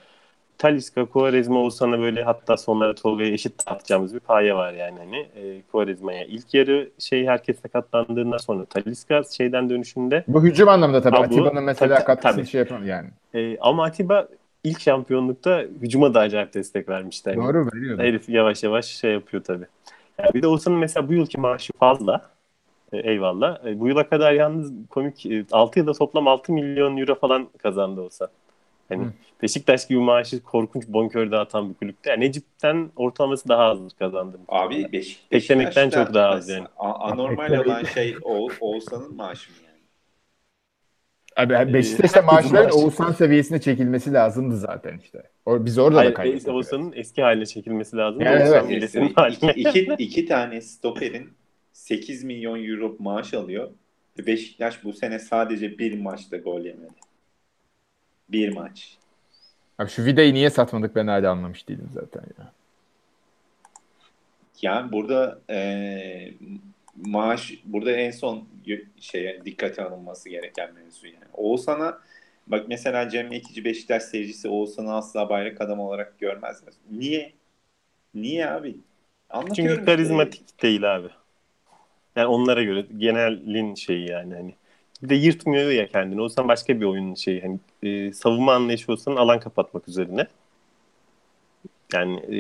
Talisca, Quaresma, Oğuzhan'a böyle hatta sonlara Tolga'ya eşit atacağımız bir paye var yani hani e, Quaresma'ya. ilk yarı şey herkes sakatlandığından sonra Talisca şeyden dönüşünde Bu hücum anlamında tabii. Atiba'nın mesela tabii, katkısını tabii. şey yapamam yani. e, ama Atiba ilk şampiyonlukta hücuma da acayip destek vermişti. Yani. Doğru veriyordu. Herif yavaş yavaş şey yapıyor tabii. Yani bir de Oğuzhan'ın mesela bu yılki maaşı fazla. E, eyvallah. E, bu yıla kadar yalnız komik e, 6 yılda toplam 6 milyon euro falan kazandı olsa. Hani Hı. Beşiktaş gibi maaşı korkunç bonkör dağıtan bir kulüpte. Yani Necip'ten ortalaması daha az kazandı. Abi Beşik, Beklemekten Beşiktaş'ta çok daha az yani. anormal olan şey o, Oğuzhan'ın maaşı mı yani? Abi Beşiktaş'ta herkesin maaşların. Oğuzhan seviyesine çekilmesi lazımdı zaten işte. O, biz orada da Hayır, kaybettik. e, Oğuzhan'ın eski haline çekilmesi lazım. Yani Oğuzhan evet. milletinin iki, haline. iki, iki tane stoperin 8 milyon euro maaş alıyor. Beşiktaş bu sene sadece bir maçta gol yemedi. Bir maç. Abi şu Vida'yı niye satmadık ben hala anlamış değilim zaten ya. Yani burada e, maaş burada en son şeye dikkate alınması gereken mevzu yani. Oğuzhan'a bak mesela Cem Ekici Beşiktaş seyircisi Oğuzhan'ı asla bayrak adam olarak görmezler. Niye? Niye abi? Anlatıyorum Çünkü işte. karizmatik değil abi. Yani onlara göre genelin şeyi yani hani. Bir de yırtmıyor ya kendini. Olsan başka bir oyunun şeyi hani e, savunma anlayışı olsan alan kapatmak üzerine. Yani e,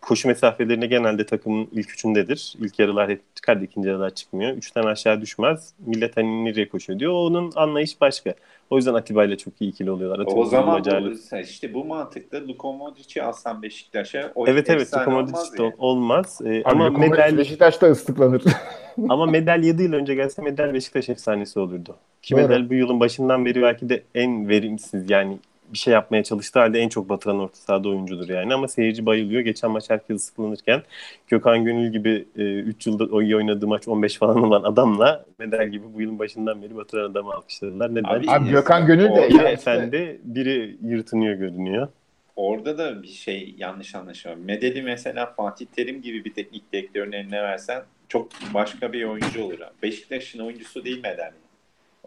koşu mesafelerinde genelde takımın ilk üçündedir. İlk yarılar hep çıkar ikinci yarılar çıkmıyor. Üçten aşağı düşmez. Millet hani nereye koşuyor diyor. Onun anlayış başka. O yüzden Atiba ile çok iyi ikili oluyorlar. Atiba o zaman bu, işte bu mantıkta Luka Modric'i alsan Beşiktaş'a o Evet evet Luka olmaz Modric de yani. olmaz. E, Abi ama Luka medal Beşiktaş'ta ıslıklanır. ama medal 7 yıl önce gelse medal Beşiktaş efsanesi olurdu. Ki Doğru. medal bu yılın başından beri belki de en verimsiz yani bir şey yapmaya çalıştığı halde en çok batıran orta sahada oyuncudur yani ama seyirci bayılıyor. Geçen maç herkes sıkılırken Gökhan Gönül gibi 3 yılda o iyi oynadığı maç 15 falan olan adamla medal gibi bu yılın başından beri batıran adamı alkışladılar. Neden? Abi, Abi Gökhan Gönül de Orada biri ya işte- efendi, biri yırtınıyor görünüyor. Orada da bir şey yanlış anlaşılıyor. Medeli mesela Fatih Terim gibi bir teknik direktörün eline versen çok başka bir oyuncu olur. Beşiktaş'ın oyuncusu değil Medel.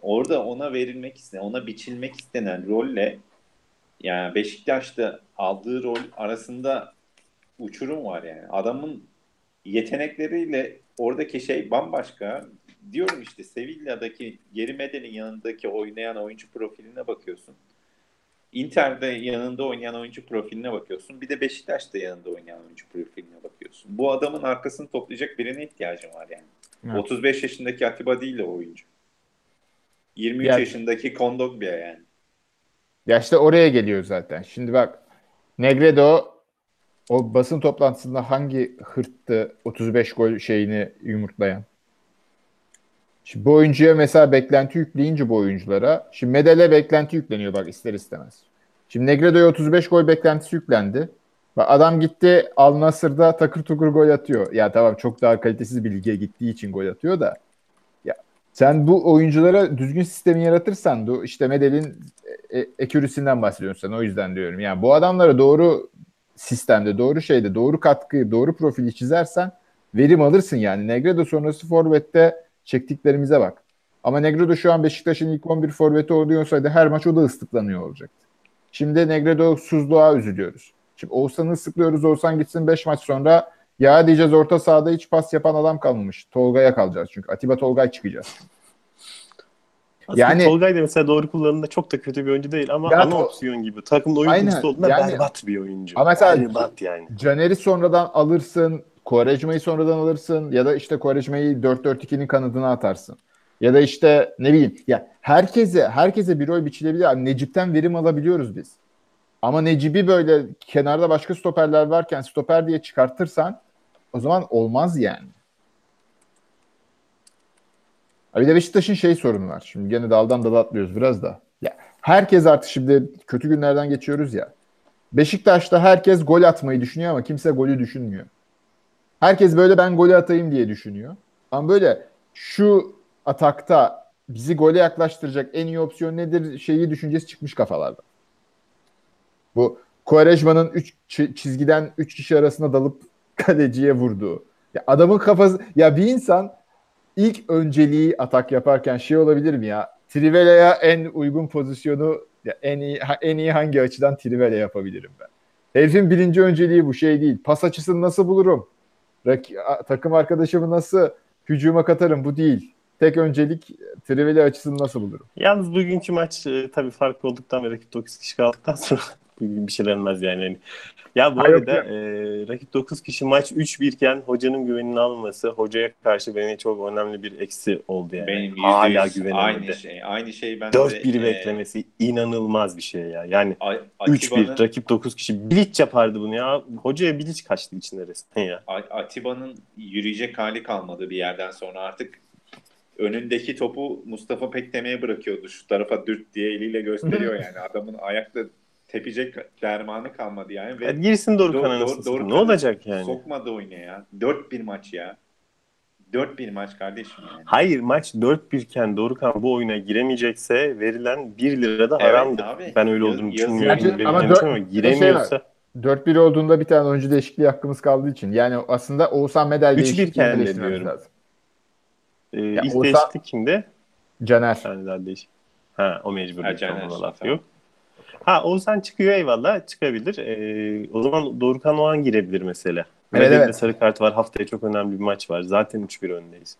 Orada ona verilmek istenen, ona biçilmek istenen rolle yani Beşiktaş'ta aldığı rol arasında uçurum var yani. Adamın yetenekleriyle oradaki şey bambaşka. Diyorum işte Sevilla'daki Geri Medel'in yanındaki oynayan oyuncu profiline bakıyorsun. Inter'de yanında oynayan oyuncu profiline bakıyorsun. Bir de Beşiktaş'ta yanında oynayan oyuncu profiline bakıyorsun. Bu adamın arkasını toplayacak birine ihtiyacın var yani. Evet. 35 yaşındaki Atiba değil o oyuncu. 23 Yani- yaşındaki Kondogbia yani. Ya işte oraya geliyor zaten. Şimdi bak Negredo o basın toplantısında hangi hırttı 35 gol şeyini yumurtlayan? Şimdi bu oyuncuya mesela beklenti yükleyince bu oyunculara şimdi Medele beklenti yükleniyor bak ister istemez. Şimdi Negredo'ya 35 gol beklentisi yüklendi. Bak adam gitti Al Nassr'da takır tukur gol atıyor. Ya tamam çok daha kalitesiz bir lige gittiği için gol atıyor da. Sen bu oyunculara düzgün sistemi yaratırsan bu işte Medel'in e, ekürisinden bahsediyorsun sen o yüzden diyorum. Yani bu adamlara doğru sistemde, doğru şeyde, doğru katkıyı, doğru profili çizersen verim alırsın yani. Negredo sonrası forvette çektiklerimize bak. Ama Negredo şu an Beşiktaş'ın ilk 11 forveti oluyorsaydı her maç o da ıslıklanıyor olacaktı. Şimdi Negredo suzluğa üzülüyoruz. Şimdi Oğuzhan'ı ıslıklıyoruz. Oğuzhan gitsin 5 maç sonra ya diyeceğiz orta sahada hiç pas yapan adam kalmamış. Tolga'ya kalacağız çünkü. Atiba Tolgay çıkacağız. Aslında Yani- Tolgay da mesela doğru kullanımda çok da kötü bir oyuncu değil ama Ya ana opsiyon gibi. Takımda oyun kurucusu olduğunda yani- berbat bir oyuncu. Ama mesela- berbat yani. Caner'i sonradan alırsın. Quaresma'yı sonradan alırsın. Ya da işte Quaresma'yı 4-4-2'nin kanadına atarsın. Ya da işte ne bileyim. Ya herkese herkese bir rol biçilebilir. Yani Necip'ten verim alabiliyoruz biz. Ama Necip'i böyle kenarda başka stoperler varken stoper diye çıkartırsan o zaman olmaz yani. Bir de Beşiktaş'ın şey sorunu var. Şimdi gene daldan dala atlıyoruz biraz da. Ya herkes artık şimdi kötü günlerden geçiyoruz ya. Beşiktaş'ta herkes gol atmayı düşünüyor ama kimse golü düşünmüyor. Herkes böyle ben golü atayım diye düşünüyor. Ama böyle şu atakta bizi gole yaklaştıracak en iyi opsiyon nedir şeyi düşüncesi çıkmış kafalarda. Bu Quaresma'nın 3 çizgiden 3 kişi arasında dalıp kaleciye vurduğu. Ya adamın kafası ya bir insan ilk önceliği atak yaparken şey olabilir mi ya? Trivela'ya en uygun pozisyonu ya en iyi en iyi hangi açıdan Trivela yapabilirim ben? Herifin birinci önceliği bu şey değil. Pas açısını nasıl bulurum? Rak- takım arkadaşımı nasıl hücuma katarım? Bu değil. Tek öncelik Trivela açısını nasıl bulurum? Yalnız bugünkü maç e, tabii farklı olduktan ve rakip 9 kişi kaldıktan sonra bir şey denmez yani. Hani- Ya bu Ha, yok, arada yok. e, rakip 9 kişi maç 3-1 iken hocanın güvenini almaması hocaya karşı beni çok önemli bir eksi oldu yani. Benim Hala %100 güvenemedi. aynı şey. Aynı şey ben de 4-1'i e, beklemesi inanılmaz bir şey ya. Yani A- 3-1 Atiba'nın rakip 9 kişi Bilic yapardı bunu ya. Hocaya Bilic kaçtı içinde resmen ya. A- Atiba'nın yürüyecek hali kalmadı bir yerden sonra artık önündeki topu Mustafa Pekteme'ye bırakıyordu. Şu tarafa dürt diye eliyle gösteriyor yani. Adamın ayakta tepecek dermanı kalmadı yani. Ve Hadi girsin Dorukhan anasını satayım. doğru Ne olacak yani? Sokmadı oyuna ya. 4-1 maç ya. 4-1 maç kardeşim yani. Hayır maç 4-1 iken Dorukhan bu oyuna giremeyecekse verilen 1 lira da Evet haramdır. abi. Ben öyle Yaz- olduğunu yazıyor. düşünmüyorum. Benim ama demiş dört- ama bir de şey giremiyorsa 4-1 olduğunda bir tane oyuncu değişikliği hakkımız kaldığı için. Yani aslında Oğuzhan Medel 3-1 değişikliğini diyorum. lazım. e, Ya ilk Oğuzhan- değişiklik kimde? Caner. Daha değişik. Ha o mecbur. Ha, Caner, laf tamam. Ha Oğuzhan çıkıyor eyvallah çıkabilir. Ee, o zaman Dorukhan Oğan girebilir mesela. Evet, evet. sarı kart var. Haftaya çok önemli bir maç var. Zaten 3-1 öndeyiz.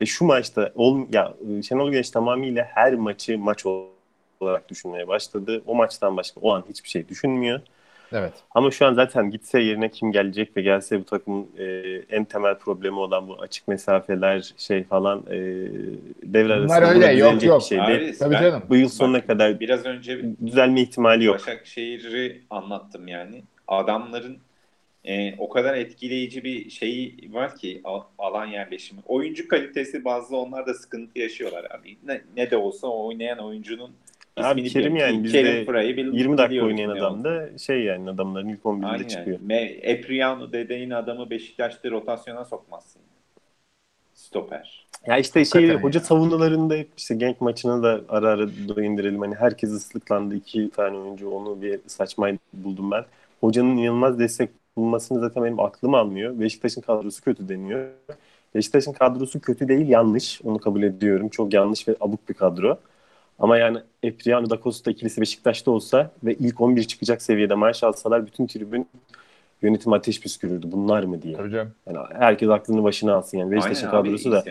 E şu maçta ol, ya e, Şenol Güneş tamamıyla her maçı maç ol- olarak düşünmeye başladı. O maçtan başka o an hiçbir şey düşünmüyor. Evet. Ama şu an zaten gitse yerine kim gelecek ve gelse bu takımın e, en temel problemi olan bu açık mesafeler şey falan e, devre Bunlar arasında öyle, yok, yok. bir şey Abi, değil. Tabii ben canım. Bu yıl sonuna kadar Biraz önce düzelme ihtimali yok. Başakşehir'i anlattım yani. Adamların e, o kadar etkileyici bir şeyi var ki alan yerleşimi. Oyuncu kalitesi bazlı onlar da sıkıntı yaşıyorlar abi. Ne, ne de olsa oynayan oyuncunun Abi Kerim yani bizde Frey'i bil- 20 dakika oynayan ne adam da şey yani adamların ilk 11'inde Aynen. çıkıyor. Me Epriano dediğin adamı Beşiktaş'ta rotasyona sokmazsın. Stoper. Ya işte şey Hakikaten hoca ya. savunularında hep işte Genk maçına da ara ara indirelim. Hani herkes ıslıklandı. iki tane oyuncu onu bir saçma buldum ben. Hocanın inanılmaz destek bulmasını zaten benim aklım almıyor. Beşiktaş'ın kadrosu kötü deniyor. Beşiktaş'ın kadrosu kötü değil yanlış. Onu kabul ediyorum. Çok yanlış ve abuk bir kadro. Ama yani Epriano da Costa ikilisi Beşiktaş'ta olsa ve ilk 11 çıkacak seviyede maaş alsalar bütün tribün yönetim ateş püskürürdü. Bunlar mı diye. Tabii canım. Yani herkes aklını başına alsın yani. Beşiktaş'ın kadrosu da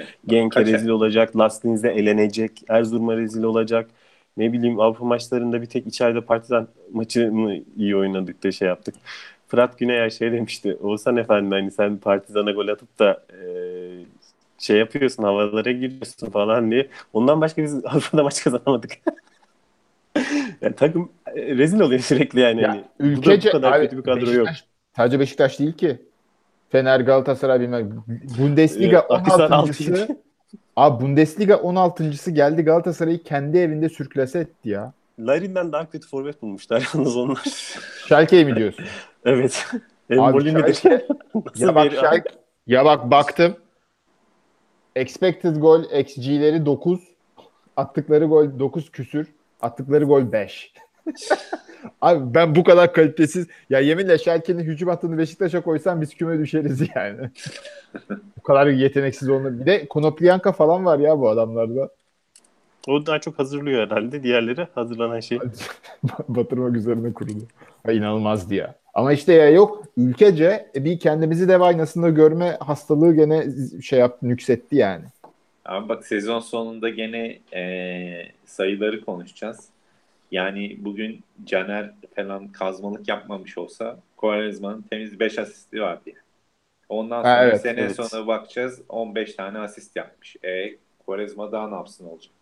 Kaça- rezil olacak, Lastin'de elenecek, Erzurum'a rezil olacak. Ne bileyim Avrupa maçlarında bir tek içeride Partizan maçını iyi oynadık da şey yaptık. Fırat Güney şey demişti. Oğuzhan Efendi hani sen Partizan'a gol atıp da e, şey yapıyorsun havalara giriyorsun falan diye. Ondan başka biz Avrupa'da maç kazanamadık. yani takım e, rezil oluyor sürekli yani. Ya, hani. Bu da ülkece bu kadar abi, kötü bir kadro yok. Beşiktaş, sadece Beşiktaş değil ki. Fener, Galatasaray bilmem. Bundesliga Ee, Akhisar 16.sı. altıydı. Abi Bundesliga 16.sı geldi Galatasaray'ı kendi evinde sürklase etti ya. Larin'den daha kötü forvet bulmuşlar yalnız onlar. Schalke'yi mi diyorsun? evet. Abi? Schalke, ya bak Schalke, ya bak baktım. Expected goal XG'leri 9. Attıkları gol 9 küsür. Attıkları gol 5. Abi ben bu kadar kalitesiz ya yeminle Schalke'nin hücum hattını Beşiktaş'a koysam biz küme düşeriz yani. bu kadar yeteneksiz olma. Bir de Konoplyanka falan var ya bu adamlarda. O daha çok hazırlıyor herhalde. Diğerleri hazırlanan şey. Batırmak üzerine kurulu. Ha, inanılmazdı ya. Ama işte ya yok ülkece bir kendimizi dev aynasında görme hastalığı gene şey yaptı nüksetti yani. Abi bak sezon sonunda gene e, sayıları konuşacağız. Yani bugün Caner falan kazmalık yapmamış olsa Quaresma'nın temiz 5 asisti vardı. yani. Ondan sonra Ha, evet, sene evet. sonra bakacağız 15 tane asist yapmış. E Quaresma daha ne yapsın olacak?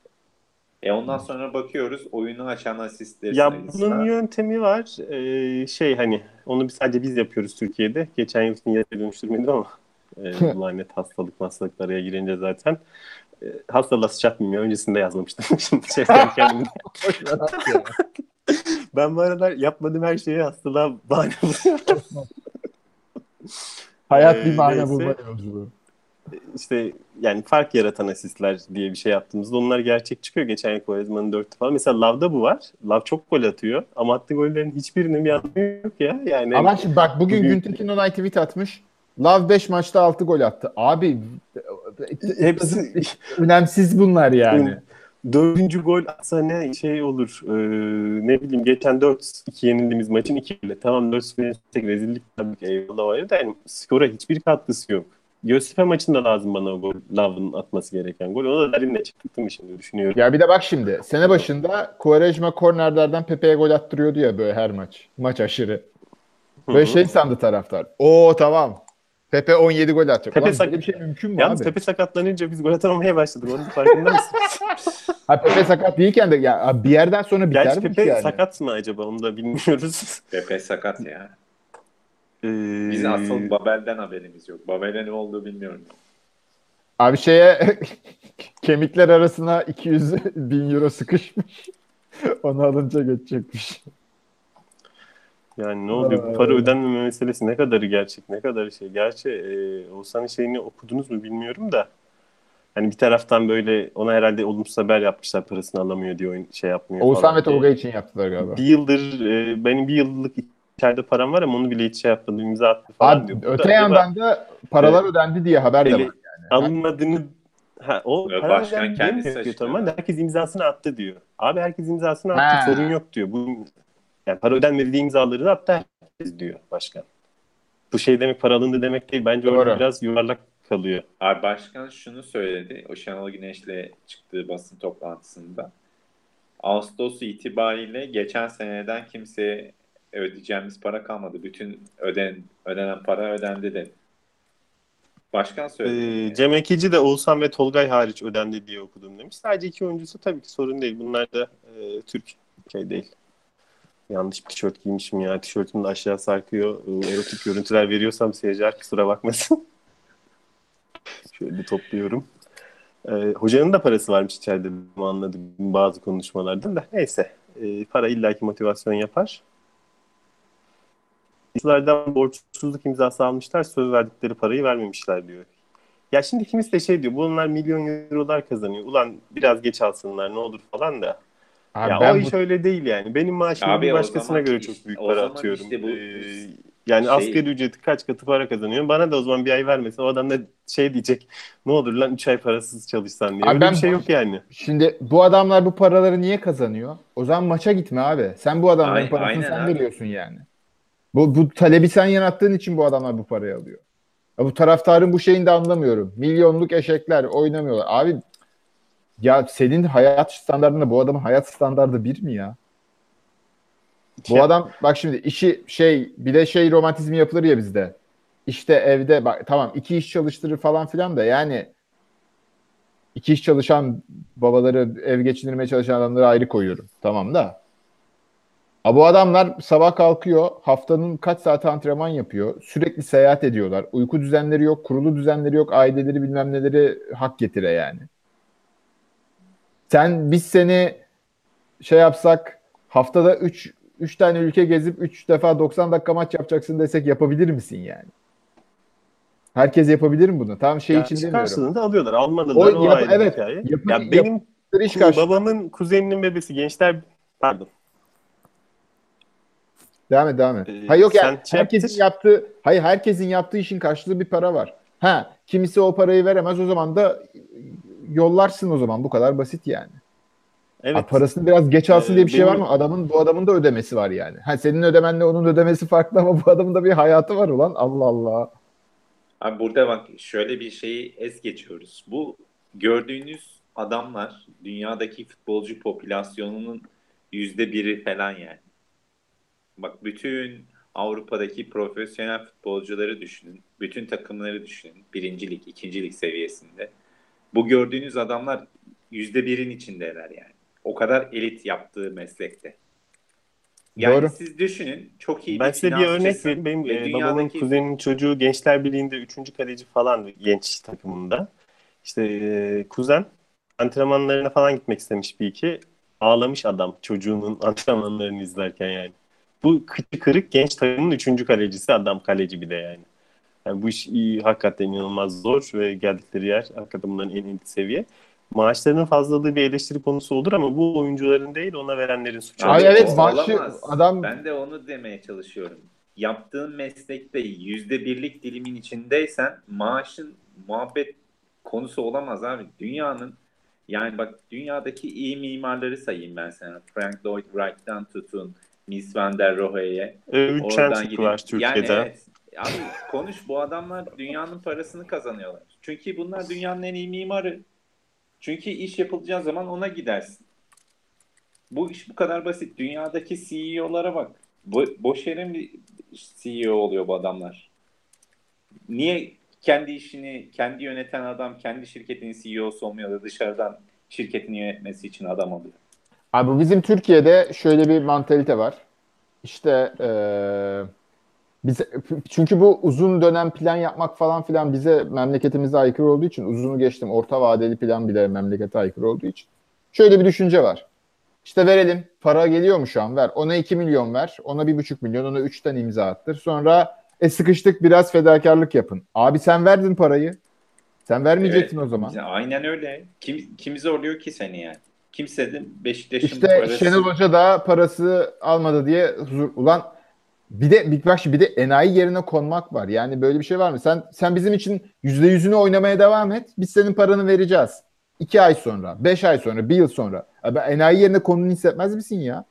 E ondan sonra bakıyoruz oyunu açan asistleri Ya sayısına. bunun yöntemi var. Ee, şey hani onu biz- sadece biz yapıyoruz Türkiye'de. Geçen yıl yere dönüştürmedim ama e, lanet hastalık hastalık araya girince zaten e, hastalığa sıçratmayayım ya. Öncesinde yazmamıştım. Şimdi şey kendim. Boş ver at ya. Ben bu aralar yapmadığım her şeyi hastalığa bahane buluyorum. Hayat Ee, bir bahane neyse. bulma yolculuğu. İşte yani fark yaratan asistler diye bir şey yaptığımızda onlar gerçek çıkıyor. Geçen yıl Quaresma'nın dörtü falan. Mesela Lav'da bu var. Lav çok gol atıyor. Ama attığı gollerin hiçbirinin bir anlamı yok ya. Yani Ama şimdi bak bugün Bugün- Güntekin Onay tweet atmış. Love 5 maçta 6 gol attı. Abi hepsi önemsiz bunlar yani. Dördüncü gol atsa ne şey olur. Ee, ne bileyim geçen 4-2 yenildiğimiz maçın 2 ile. Tamam 4-0 yenilsek rezillik tabii ki eyvallah var da yani skora hiçbir katkısı yok. Göztepe maçında lazım bana o gol. Love'ın atması gereken gol. Ona da derinle çıktım şimdi düşünüyorum. Ya bir de bak şimdi sene başında Quaresma kornerlerden Pepe'ye gol attırıyordu ya böyle her maç. Maç aşırı. Böyle Hı hı. şey sandı taraftar. Oo tamam. Pepe 17 gol atacak. Pepe Ulan sak- bir şey mümkün mü Yalnız abi? Pepe sakatlanınca biz gol atamamaya başladık. Onun farkında mısın? Ha Pepe sakat değilken de ya bir yerden sonra biter Gerçi mi Pepe yani? sakat mı acaba? Onu da bilmiyoruz. Pepe sakat ya. Ee, Biz asıl Babel'den haberimiz yok. Babel'e ne olduğu bilmiyorum. Abi şeye kemikler arasına 200 bin euro sıkışmış. Onu alınca geçecekmiş. Yani ne oluyor? Bu para ödenmeme meselesi ne kadarı gerçek, ne kadarı şey. Gerçi e, Oğuzhan'ın şeyini okudunuz mu bilmiyorum da. Hani bir taraftan böyle ona herhalde olumsuz haber yapmışlar parasını alamıyor diye oyun şey yapmıyor Oğuzhan falan ve. Tolga için yaptılar galiba. Bir yıldır e, benim bir yıllık içeride param var ama onu bile hiç şey yapmadım imza attı falan Abi diyor. öte yandan da paralar ödendi diye haber de var. alınmadığını ha, o para başkan kendisi diyor, tamam. Herkes imzasını attı diyor. Abi herkes imzasını attı Ha. sorun yok diyor. Bu yani para ödenmedi diye imzaları da attı herkes diyor başkan. Bu şey demek para alındı demek değil. Bence orada Doğru. biraz yuvarlak kalıyor. Abi başkan şunu söyledi. O Şenol Güneş'le çıktığı basın toplantısında. Ağustos itibariyle geçen seneden kimseye ödeyeceğimiz para kalmadı. Bütün öden ödenen para ödendi de. Başkan söyledi. Ee, Cem Ekici de Oğuzhan ve Tolgay hariç ödendi diye okudum demiş. Sadece iki oyuncusu tabii ki sorun değil. Bunlar da e, Türk şey değil. Yanlış bir tişört giymişim ya. Tişörtüm de aşağı sarkıyor. E, erotik görüntüler veriyorsam seyirciler kusura bakmasın. Şöyle topluyorum. E, hocanın da parası varmış içeride anladım bazı konuşmalardan da. Neyse. E, para illaki motivasyon yapar. Oyunculardan borçsuzluk imzası almışlar. Söz verdikleri parayı vermemişler diyor. Ya şimdi kimisi de şey diyor. Bunlar milyon eurolar kazanıyor. Ulan biraz geç alsınlar ne olur falan da. Abi ya ben o bu- iş öyle değil yani. Benim maaşımı Abi bir başkasına zaman göre çok büyük o para zaman atıyorum. işte bu Ee, yani şey- asgari ücreti kaç katı para kazanıyorum. Bana da o zaman bir ay vermese o adam da şey diyecek. Ne olur lan 3 ay parasız çalışsan diye. Abi Öyle ben bir şey yok yani. Şimdi bu adamlar bu paraları niye kazanıyor? O zaman maça gitme abi. Sen bu adamların parasını aynen sen abi. veriyorsun yani. Bu, bu talebi sen yarattığın için bu adamlar bu parayı alıyor. Ya bu taraftarın bu şeyini de anlamıyorum. Milyonluk eşekler oynamıyorlar. Abi ya senin hayat standartında bu adamın hayat standardı bir mi ya? Bu Ya- adam bak şimdi işi şey bir de şey romantizmi yapılır ya bizde. İşte evde bak tamam iki iş çalıştırır falan filan da yani iki iş çalışan babaları ev geçindirmeye çalışan adamları ayrı koyuyorum. Tamam da. Ha, bu adamlar sabah kalkıyor, haftanın kaç saat antrenman yapıyor, sürekli seyahat ediyorlar. Uyku düzenleri yok, kurulu düzenleri yok, aileleri bilmem neleri hak getire yani. Sen biz seni şey yapsak haftada 3 3 tane ülke gezip 3 defa 90 dakika maç yapacaksın desek yapabilir misin yani? Herkes yapabilir mi bunu? Tam şey Ya için demiyorum. karşılığında alıyorlar. Almadılar O o, yap- ayrı evet, hikaye. yapı- ya yap- benim karşı. babamın kuzeninin bebesi gençler pardon. Devam et devam et. Ee, hayır yok yani şey herkesin yaptır. yaptığı hayır herkesin yaptığı işin karşılığı bir para var. Ha kimisi o parayı veremez o zaman da yollarsın o zaman bu kadar basit yani. Evet. Ha, parasını biraz geç alsın Ee, diye bir şey var benim- mı? Adamın bu adamın da ödemesi var yani. Ha senin ödemenle onun ödemesi farklı ama bu adamın da bir hayatı var ulan. Allah Allah. Abi burada bak şöyle bir şeyi es geçiyoruz. Bu gördüğünüz adamlar dünyadaki futbolcu popülasyonunun yüzde biri falan yani. Bak bütün Avrupa'daki profesyonel futbolcuları düşünün. Bütün takımları düşünün. Birincilik, ikincilik seviyesinde. Bu gördüğünüz adamlar yüzde birin içindeler yani. O kadar elit yaptığı meslekte. Yani Doğru. siz düşünün çok iyi Ben bir size bir örnek vereyim. Benim e, babamın dünyadaki- kuzeninin çocuğu Gençler Birliği'nde 3. kaleci falan genç takımında. İşte e, kuzen antrenmanlarına falan gitmek istemiş bir iki. Ağlamış adam çocuğunun antrenmanlarını izlerken yani. Bu kıçı kırık genç takımın 3. kalecisi adam kaleci bir de yani. Yani bu iş iyi, hakikaten inanılmaz zor ve geldikleri yer hakikaten bunların en elit seviye. Maaşlarının fazlalığı bir eleştiri konusu olur ama bu oyuncuların değil ona verenlerin suçu. Ay Abi, evet, maaşı- adam- Ben de onu demeye çalışıyorum. Yaptığın meslekte yüzde birlik dilimin içindeysen maaşın muhabbet konusu olamaz abi. Dünyanın yani bak dünyadaki iyi mimarları sayayım ben sana. Frank Lloyd Wright'tan tutun, Mies van der Rohe'ye. Ee, Üç Oradan Çentik gidin. var Türkiye'de. Yani evet. Abi konuş bu adamlar dünyanın parasını kazanıyorlar. Çünkü bunlar dünyanın en iyi mimarı. Çünkü iş yapılacağı zaman ona gidersin. Bu iş bu kadar basit. Dünyadaki CEO'lara bak. Bo- boş yere mi CEO oluyor bu adamlar? Niye kendi işini kendi yöneten adam kendi şirketinin CEO'su olmuyor da dışarıdan şirketini yönetmesi için adam alıyor? Abi bizim Türkiye'de şöyle bir mantalite var. İşte eee bize, çünkü bu uzun dönem plan yapmak falan filan bize memleketimize aykırı olduğu için uzunu geçtim. Orta vadeli plan bile memlekete aykırı olduğu için. Şöyle bir düşünce var. İşte verelim. Para geliyor mu şu an? Ver. Ona 2 milyon ver. Ona 1,5 milyon. Ona 3 tane imza attır. Sonra e sıkıştık biraz fedakarlık yapın. Abi sen verdin parayı. Sen vermeyecektin o zaman. Aynen öyle. Kim, kim zorluyor ki seni yani? Kimse de Beşiktaş'ın İşte parası... Şenol Hoca da parası almadı diye huzur ulan bir de bir şimdi bir de enayi yerine konmak var. Yani böyle bir şey var mı? Sen sen bizim için yüzde yüzünü oynamaya devam et. Biz senin paranı vereceğiz. İki ay sonra, beş ay sonra, bir yıl sonra. Abi enayi yerine konunu hissetmez misin ya?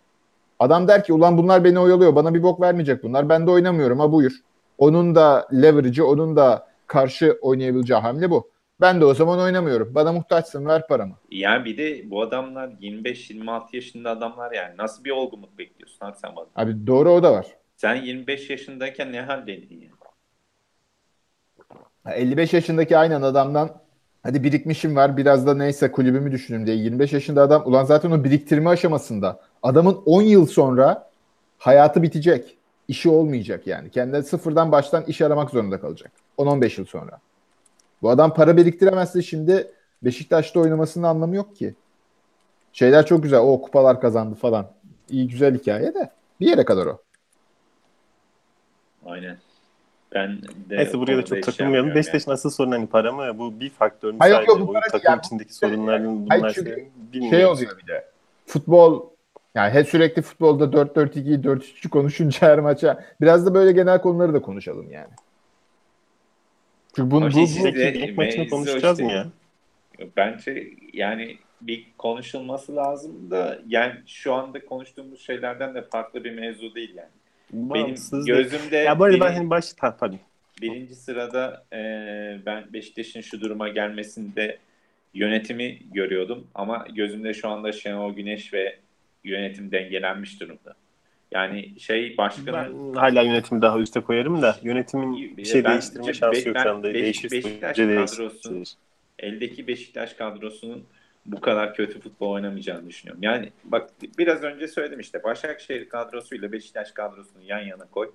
Adam der ki ulan bunlar beni oyalıyor. Bana bir bok vermeyecek bunlar. Ben de oynamıyorum ha buyur. Onun da leverage'ı, onun da karşı oynayabileceği hamle bu. Ben de o zaman oynamıyorum. Bana muhtaçsın ver paramı. Yani bir de bu adamlar 25-26 yaşında adamlar yani. Nasıl bir olgunluk bekliyorsun abi sen bana? Abi doğru o da var. Sen 25 yaşındayken ne haldeydin yani? Ha, 55 yaşındaki aynen adamdan hadi birikmişim var biraz da neyse kulübümü düşünün diye 25 yaşında adam ulan zaten o biriktirme aşamasında adamın 10 yıl sonra hayatı bitecek. işi olmayacak yani. Kendine sıfırdan baştan iş aramak zorunda kalacak. 10-15 yıl sonra. Bu adam para biriktiremezse şimdi Beşiktaş'ta oynamasının anlamı yok ki. Şeyler çok güzel. O kupalar kazandı falan. İyi güzel hikaye de. Bir yere kadar o. Aynen. Ben de Neyse buraya da çok hiç takılmayalım. Beşiktaş'ın asıl sorunu hani para mı? Bu bir faktör mü Hayır, sadece? yok, bu para takım Yani içindeki sorunların Hayır, bunlar çünkü şey. Şey oluyor bir de. Futbol yani hep sürekli futbolda 4-4-2, 4-3 konuşunca her maça biraz da böyle genel konuları da konuşalım yani. Çünkü bunu, bu, şey, bu, İlk maçını konuşacağız işte- mı ya? Bence yani bir konuşulması lazım da yani şu anda konuştuğumuz şeylerden de farklı bir mevzu değil yani. Benim Bağımsız değil. gözümde Ya bu arada ben biri- hani baş... Ha, pardon. birinci sırada e, ben Beşiktaş'ın şu duruma gelmesinde yönetimi görüyordum ama gözümde şu anda Şenol Güneş ve yönetim dengelenmiş durumda. Yani şey başkanın Ben hala yönetimi daha üste koyarım da yönetimin bir şey Ben- değiştirme şansı yok ben şu anda. Beş- Değişirse Beşiktaş önce değişir. eldeki Beşiktaş kadrosunun bu kadar kötü futbol oynamayacağını düşünüyorum. Yani bak biraz önce söyledim işte Başakşehir kadrosuyla Beşiktaş kadrosunu yan yana koy.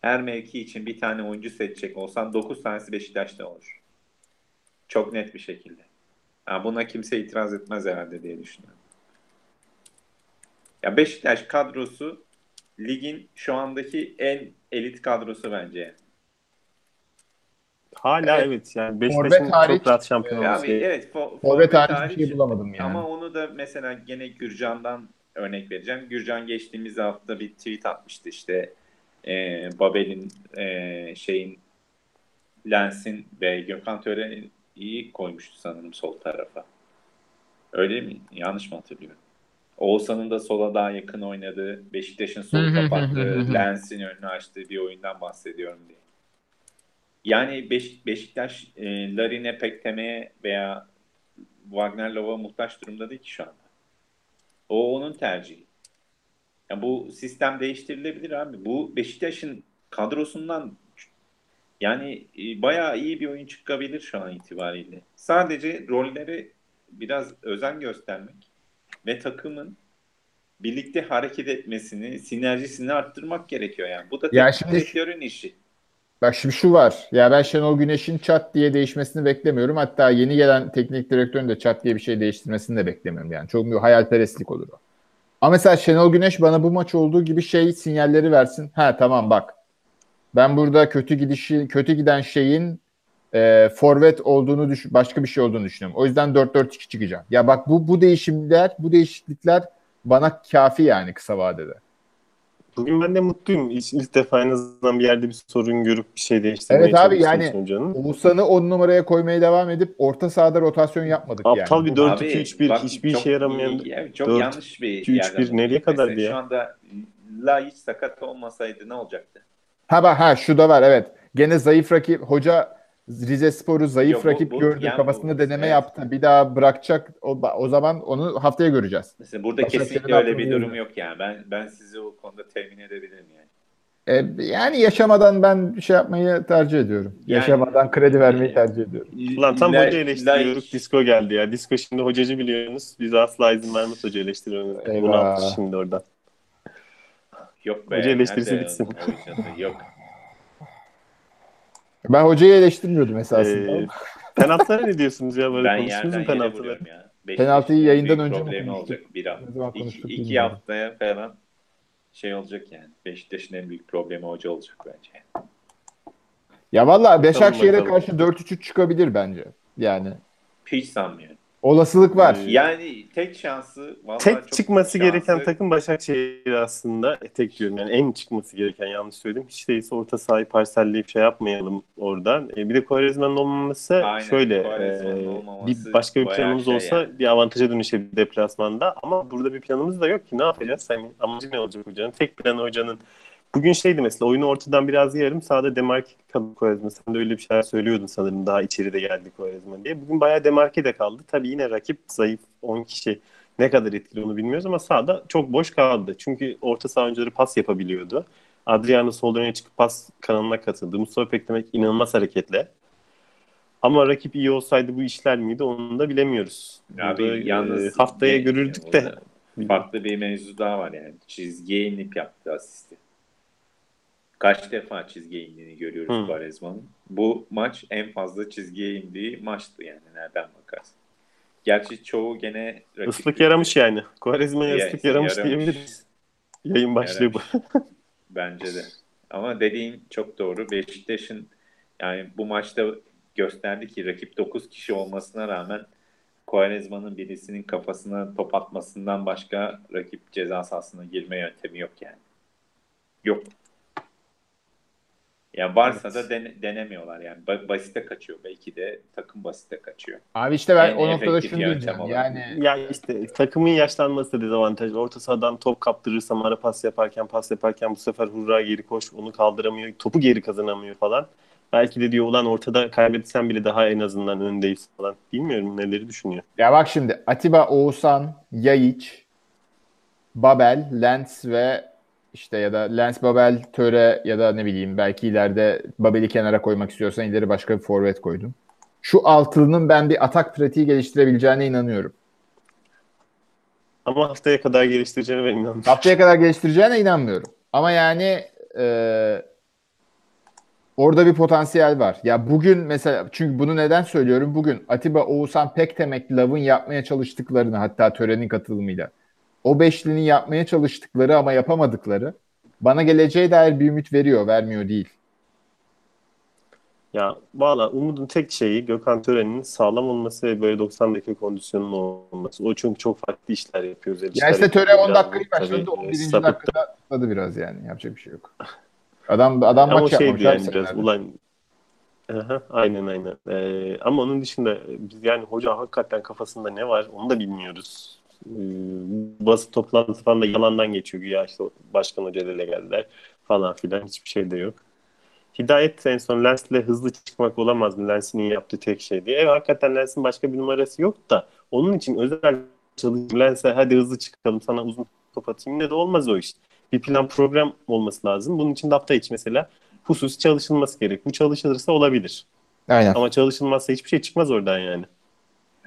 Her mevki için bir tane oyuncu seçecek olsan 9 tanesi Beşiktaş'ta olur. Çok net bir şekilde. Yani buna kimse itiraz etmez herhalde diye düşünüyorum. Ya Beşiktaş kadrosu ligin şu andaki en elit kadrosu bence. Hala Evet. evet yani Beşiktaş'ın çok rahat şampiyon Ya olması abi, evet. fo- forvet hariç bir şey bulamadım yani. Ama onu da mesela gene Gürcan'dan örnek vereceğim. Gürcan geçtiğimiz hafta bir tweet atmıştı işte e, Babel'in e, şeyin Lens'in ve Gökhan Tören'in iyi koymuştu sanırım sol tarafa. Öyle mi? Yanlış mı hatırlıyorum? Oğuzhan'ın da sola daha yakın oynadığı, Beşiktaş'ın solu kapattığı. Lens'in önünü açtığı bir oyundan bahsediyorum diye. Yani Beş- Beşiktaş e, Larine Pekteme'ye veya Wagner Love'a muhtaç durumda değil ki şu anda. O onun tercihi. Ya bu sistem değiştirilebilir abi. Bu Beşiktaş'ın kadrosundan yani e, bayağı iyi bir oyun çıkabilir şu an itibariyle. Sadece rolleri biraz özen göstermek ve takımın birlikte hareket etmesini, sinerjisini arttırmak gerekiyor yani. Bu da Ya teknik şimdi- direktörün işi. Bak şimdi şu var. Ya ben Şenol Güneş'in çat diye değişmesini beklemiyorum. Hatta yeni gelen teknik direktörün de çat diye bir şey değiştirmesini de beklemiyorum. Yani çok bir hayalperestlik olur o. Ama mesela Şenol Güneş bana bu maç olduğu gibi şey sinyalleri versin. Ha tamam bak. Ben burada kötü gidişi kötü giden şeyin e, forvet olduğunu düş başka bir şey olduğunu düşünüyorum. O yüzden 4-4-2 çıkacağım. Ya bak bu bu değişimler, bu değişiklikler bana kafi yani kısa vadede. Bugün ben de mutluyum. İlk, ilk defa en azından bir yerde bir sorun görüp bir şey değiştirmeye Evet abi, yani-. Oğuzhan'ı 10 numaraya koymaya devam edip orta sahada rotasyon yapmadık yani. Aptal bir Bu- 4-2-3-1 bak, hiçbir işe yaramayan iyi- yani çok dört, yanlış bir 2-3-1 yerden. nereye kadardı Mesela ya? Şu anda La hiç sakat olmasaydı ne olacaktı? Ha bak ha şu da var evet. Gene zayıf rakip hoca Rize Spor'u zayıf Yok, bu- rakip bu- gördü yani kafasında bu- deneme evet. yaptı. Bir daha bırakacak o, o zaman onu haftaya göreceğiz. Mesela burada Başakşehir'in kesinlikle öyle bir durum yok yani. Ben ben sizi o konuda temin edebilirim yani. E, yani yaşamadan ben şey yapmayı tercih ediyorum. Yani- yaşamadan kredi vermeyi tercih ediyorum. Ulan tam La- hoca eleştiriyoruz. La- Disko geldi ya. Disko şimdi hocacı biliyorsunuz. Biz asla izin vermez hoca eleştiriyoruz. Bunu yaptı şimdi oradan. Yok be. Hoca eleştirisi bitsin. Yok. Ben hocayı eleştirmiyordum esasında. Ee, penaltılara ne diyorsunuz ya? Böyle ben konuştunuz mu penaltıları? ya. Beşiktaş'ın Penaltıyı en yayından önce mi olacak bir hafta. İki, iki haftaya falan şey olacak yani. Beşiktaş'ın en büyük problemi hoca olacak bence. Ya valla Başakşehir'e karşı 4-3-3 çıkabilir bence. Yani Hiç sanmıyorum. Olasılık var. Ee, Yani tek şansı Tek çok çıkması şansı- gereken takım Başakşehir aslında. E, tek diyorum yani en çıkması gereken yanlış söyledim. Hiç değilse orta sahayı parselleyip şey yapmayalım oradan. E, bir de Quaresma'nın olmaması Aynen, şöyle e, olmaması bir başka bir planımız şey olsa yani. bir avantaja dönüşebilir deplasmanda ama burada bir planımız da yok ki ne yapacağız? Hani amacı ne olacak hocanın? Tek planı hocanın Bugün şeydi mesela oyunu ortadan biraz yarım sağda demarke kaldı Kovarezma. Sen de öyle bir şeyler söylüyordun sanırım daha içeride geldi Kovarezma diye. Bugün bayağı demarke de kaldı. Tabii yine rakip zayıf 10 kişi ne kadar etkili onu bilmiyoruz ama sağda çok boş kaldı. Çünkü orta saha oyuncuları pas yapabiliyordu. Adriano sol öne çıkıp pas kanalına katıldı. Mustafa Peklemek inanılmaz hareketle. Ama rakip iyi olsaydı bu işler miydi onu da bilemiyoruz. Abi Burada, yalnız e, haftaya görürdük de. Farklı bir mevzu daha var yani. Çizgiye inip yaptı asisti. Kaç defa çizgiye indiğini görüyoruz. Quaresma'nın. Bu maç en fazla çizgiye indiği maçtı yani nereden bakarsın. Gerçi çoğu gene Islık yaramış yani. Quaresma'ya Ya- ıslık yaramış, diyebiliriz. Yayın başlığı bu. Bence de. Ama dediğin çok doğru. Beşiktaş'ın yani bu maçta gösterdi ki rakip 9 kişi olmasına rağmen Quaresma'nın birisinin kafasına top atmasından başka rakip ceza sahasına girme yöntemi yok yani. Yok. Yani varsa Evet. da dene- denemiyorlar yani. Ba- basite kaçıyor. Belki de takım basite kaçıyor. Abi işte ben En o noktada şunu yöntem diyeceğim. olarak. Yani Ya işte takımın yaşlanması dezavantajlı. Orta sahadan top kaptırırsam ara pas yaparken pas yaparken bu sefer hurra geri koş onu kaldıramıyor. Topu geri kazanamıyor falan. Belki de diyor ulan ortada kaybetsen bile daha en azından öndeyiz falan. Bilmiyorum neleri düşünüyor. ya bak şimdi Atiba, Oğuzhan, Yayiç, Babel, Lens ve işte ya da Lens, Babel, Töre ya da ne bileyim belki ileride Babel'i kenara koymak istiyorsan ileri başka bir forvet koydum. Şu altılının ben bir atak pratiği geliştirebileceğine inanıyorum. Ama haftaya kadar geliştireceğine ben inanmıyorum. Haftaya kadar geliştireceğine inanmıyorum. Ama yani e, orada bir potansiyel var. Ya bugün mesela çünkü bunu neden söylüyorum? Bugün Atiba, Oğuzhan, Pektemek, Lav'ın yapmaya çalıştıklarını hatta törenin katılımıyla o beşlinin yapmaya çalıştıkları ama yapamadıkları bana geleceğe dair bir ümit veriyor, vermiyor değil. Ya valla Umut'un tek şeyi Gökhan Tören'in sağlam olması ve böyle 90 dakika kondisyonun olması. O çünkü çok farklı işler yapıyor. özel Ya işler işte yapıyor. töre 10 Biraz dakikayı başladı, tabii, 11. sapıttı. dakikada tutladı biraz yani. Yapacak bir şey yok. Adam adam Ama maç şeydi yapmamış yani biraz ulan Aha, aynen aynen. Ee, ama onun dışında biz yani hoca hakikaten kafasında ne var onu da bilmiyoruz. Ee, basın toplantısı falan da yalandan geçiyor. Ya işte başkan hocayla geldiler falan filan hiçbir şey de yok. Hidayet en son Lens'le hızlı çıkmak olamaz mı? Lens'in yaptığı tek şey diye. Evet hakikaten Lens'in başka bir numarası yok da onun için özel çalışıp Lens'e hadi hızlı çıkalım sana uzun top atayım ne de olmaz o iş. Bir plan program olması lazım. Bunun için de hafta içi mesela husus çalışılması gerek. Bu çalışılırsa olabilir. Aynen. Ama çalışılmazsa hiçbir şey çıkmaz oradan yani.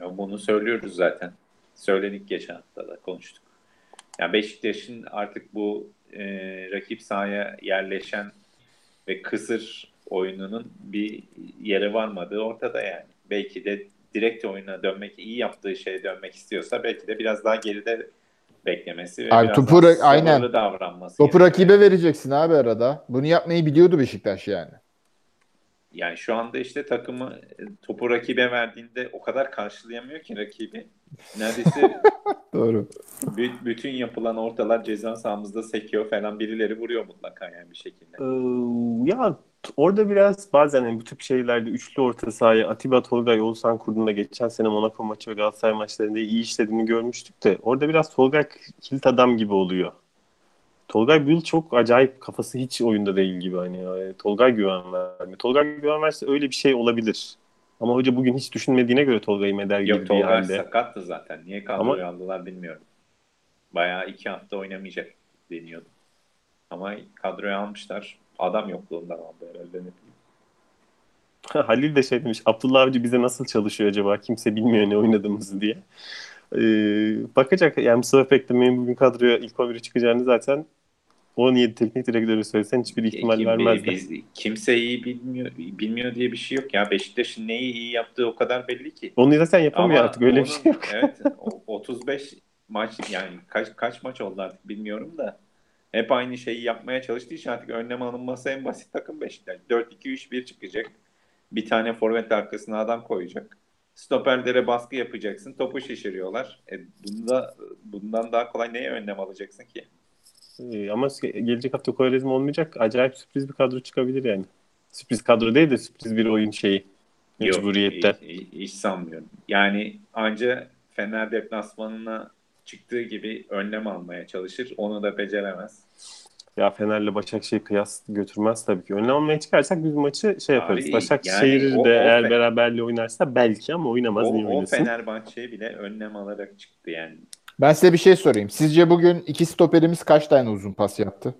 Ya bunu söylüyoruz zaten. Söyledik geçen hafta da konuştuk. Ya Beşiktaş'ın artık bu e, rakip sahaya yerleşen ve kısır oyununun bir yere varmadığı ortada yani. Belki de direkt oyuna dönmek, iyi yaptığı şeye dönmek istiyorsa belki de biraz daha geride beklemesi ve Abi biraz topu daha aynen. davranması. Topu gerekiyor. rakibe vereceksin abi arada. Bunu yapmayı biliyordu Beşiktaş yani. Yani şu anda işte takımı e, topu rakibe verdiğinde o kadar karşılayamıyor ki rakibi. Neredeyse Doğru. Bü- bütün yapılan ortalar ceza sahamızda sekiyor falan birileri vuruyor mutlaka yani bir şekilde. Ee, ya orada biraz bazen hani bu tip şeylerde üçlü orta sahaya Atiba Tolgay Oğuzhan kurduğunda geçen sene Monaco maçı ve Galatasaray maçlarında iyi işlediğini görmüştük de orada biraz Tolgay kilit adam gibi oluyor. Tolgay bu yıl çok acayip kafası hiç oyunda değil gibi hani ya. Tolgay güven vermiyor. Tolgay güven verse öyle bir şey olabilir. Ama hoca bugün hiç düşünmediğine göre Tolgay'ı medal Yok girdiği Tolga halde. sakattı zaten. Niye kadroya aldılar bilmiyorum. Bayağı iki hafta oynamayacak deniyordu. Ama kadroya almışlar. Adam yokluğundan aldı herhalde ne. Halil de şey demiş, Abdullah Avcı bize nasıl çalışıyor acaba? Kimse bilmiyor ne oynadığımızı diye. Ee, bakacak. Yani Mustafa Peklemen'in bugün kadroya ilk 11'e çıkacağını zaten 17 teknik direktörü söylesen hiçbir ihtimal Kim- vermezler. biz- kimse iyi bilmiyor, bilmiyor diye bir şey yok ya. Beşiktaş'ın neyi iyi yaptığı o kadar belli ki. Onu zaten yapamıyor Ama artık öyle bir onun- şey yok. Evet. o- 35 maç yani kaç kaç maç oldu artık bilmiyorum da hep aynı şeyi yapmaya çalıştığı için artık önlem alınması en basit takım Beşiktaş. 4-2-3-1 çıkacak. Bir tane forvet arkasına adam koyacak. Stoperlere baskı yapacaksın. Topu şişiriyorlar. E bunda bundan daha kolay neye önlem alacaksın ki? Ee, ama gelecek hafta Kovarezma olmayacak. Acayip sürpriz bir kadro çıkabilir yani. Sürpriz kadro değil de sürpriz bir oyun şeyi. Mecburiyetten. Yok, hiç, hiç sanmıyorum. Yani anca Fener deplasmanına çıktığı gibi önlem almaya çalışır. Onu da beceremez. Ya Fener'le Başakşehir kıyas götürmez tabii ki. Önlem almaya çıkarsak biz maçı şey yaparız. Abi, Başakşehir yani o- de o eğer Fe- beraberliği oynarsa belki ama oynamaz. O, Niye o oynasın? Fenerbahçe bile önlem alarak çıktı yani. Ben size bir şey sorayım. Sizce bugün iki stoperimiz kaç tane uzun pas yaptı?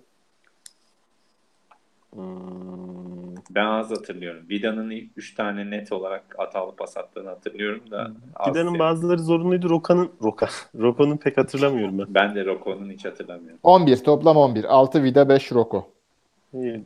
Hmm, Ben az hatırlıyorum. Vida'nın ilk 3 tane net olarak hatalı pas attığını hatırlıyorum da. Fidan'ın yani. bazıları zorunluydu. Rokan'ın Roka. Roko'nun pek hatırlamıyorum ben. Ben de Roko'nun hiç hatırlamıyorum. 11 toplam 11. 6 Vida 5 Roko. İyi,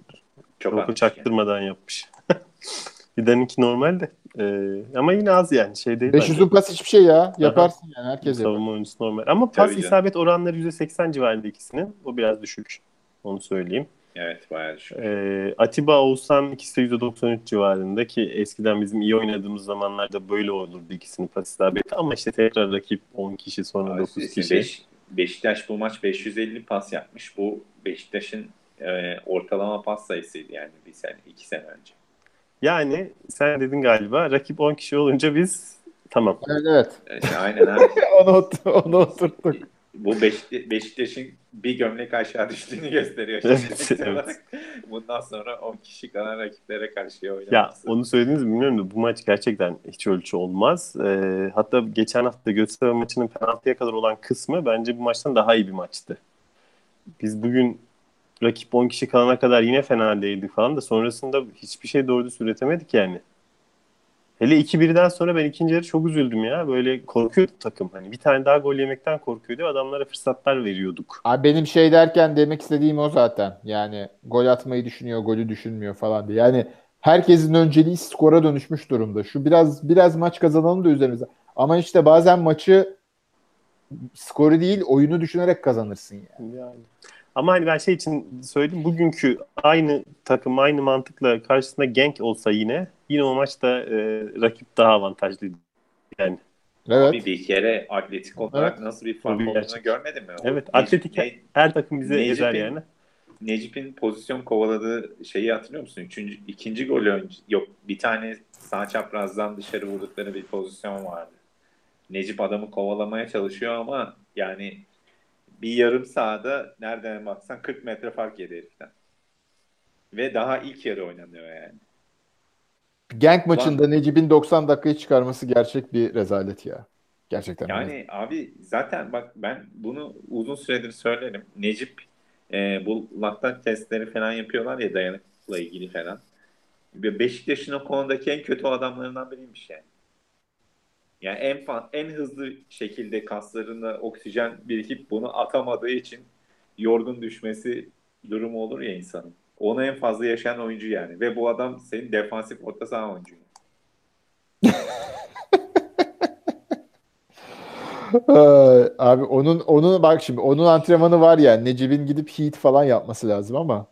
Çok Roko çaktırmadan yapmış. Fidan'ınki normal de. Ee, ama yine az yani. Şey değil 5 bence. uzun pas hiçbir şey ya. Yaparsın yani herkes yapar. Savunma oyuncusu normal. Ama pas Tabii canım. isabet oranları %80 civarında ikisinin. O biraz düşük. Onu söyleyeyim. Evet bayağı düşük. Ee, Atiba Oğuzhan ikisi de %93 civarında ki eskiden bizim iyi oynadığımız zamanlarda böyle olurdu ikisinin pas isabeti ama işte tekrar rakip 10 kişi sonra Abi, 9 işte kişi. Beş- Beşiktaş bu maç 550 pas yapmış. Bu Beşiktaş'ın e, ortalama pas sayısıydı yani bir sene, iki sene önce. Yani sen dedin galiba rakip 10 kişi olunca biz tamam. Evet evet. Aynen abi. onu, ot- onu oturttuk. Bu Beşikta- Beşiktaş'ın bir gömlek aşağı düştüğünü gösteriyor. Evet, Şimdi. evet. Bundan sonra 10 kişi kalan rakiplere karşı Ya oynaması. onu söylediniz mi bilmiyorum da bu maç gerçekten hiç ölçü olmaz. Ee, hatta geçen hafta Göztepe maçının penaltıya kadar olan kısmı bence bu maçtan daha iyi bir maçtı. Biz bugün rakip 10 kişi kalana kadar yine fena değildik falan da sonrasında hiçbir şey doğru düz üretemedik yani. Hele 2-1'den sonra ben ikinci yarı çok üzüldüm ya. Böyle korkuyordu takım. Hani bir tane daha gol yemekten korkuyordu. Adamlara fırsatlar veriyorduk. Abi benim şey derken demek istediğim o zaten. Yani gol atmayı düşünüyor, golü düşünmüyor falan diye. Yani herkesin önceliği skora dönüşmüş durumda. Şu biraz biraz maç kazanalım da üzerimize. Ama işte bazen maçı skoru değil oyunu düşünerek kazanırsın yani. Yani. Ama hani ben şey için söyledim. Bugünkü aynı takım aynı mantıkla karşısında Genk olsa yine yine o maçta e, rakip daha avantajlıydı. Yani Evet. Bir, bir kere atletik olarak Evet. nasıl bir fark olduğunu gerçek. görmedin mi? O evet Necip- atletik Ne- her takım bize Necip'in- ezer yani. Necip'in pozisyon kovaladığı şeyi hatırlıyor musun? Üçüncü, ikinci golü önce, yok bir tane sağ çaprazdan dışarı vurdukları bir pozisyon vardı. Necip adamı kovalamaya çalışıyor ama yani bir yarım sahada nereden baksan 40 metre fark yedi heriften. Ve daha ilk yarı oynanıyor yani. Genk maçında Necip'in 90 dakikayı çıkarması gerçek bir rezalet ya. Gerçekten. Yani abi zaten bak ben bunu uzun süredir söylerim. Necip e, bu laktat testleri falan yapıyorlar ya dayanıklıkla ilgili falan. Beşiktaş'ın o konudaki en kötü adamlarından biriymiş yani. Yani en en hızlı şekilde kaslarına oksijen birikip bunu atamadığı için yorgun düşmesi durumu olur ya insanın. Onu en fazla yaşayan oyuncu yani. Ve bu adam senin defansif orta saha oyuncu. Abi onun onun bak şimdi onun antrenmanı var ya Necip'in gidip heat falan yapması lazım ama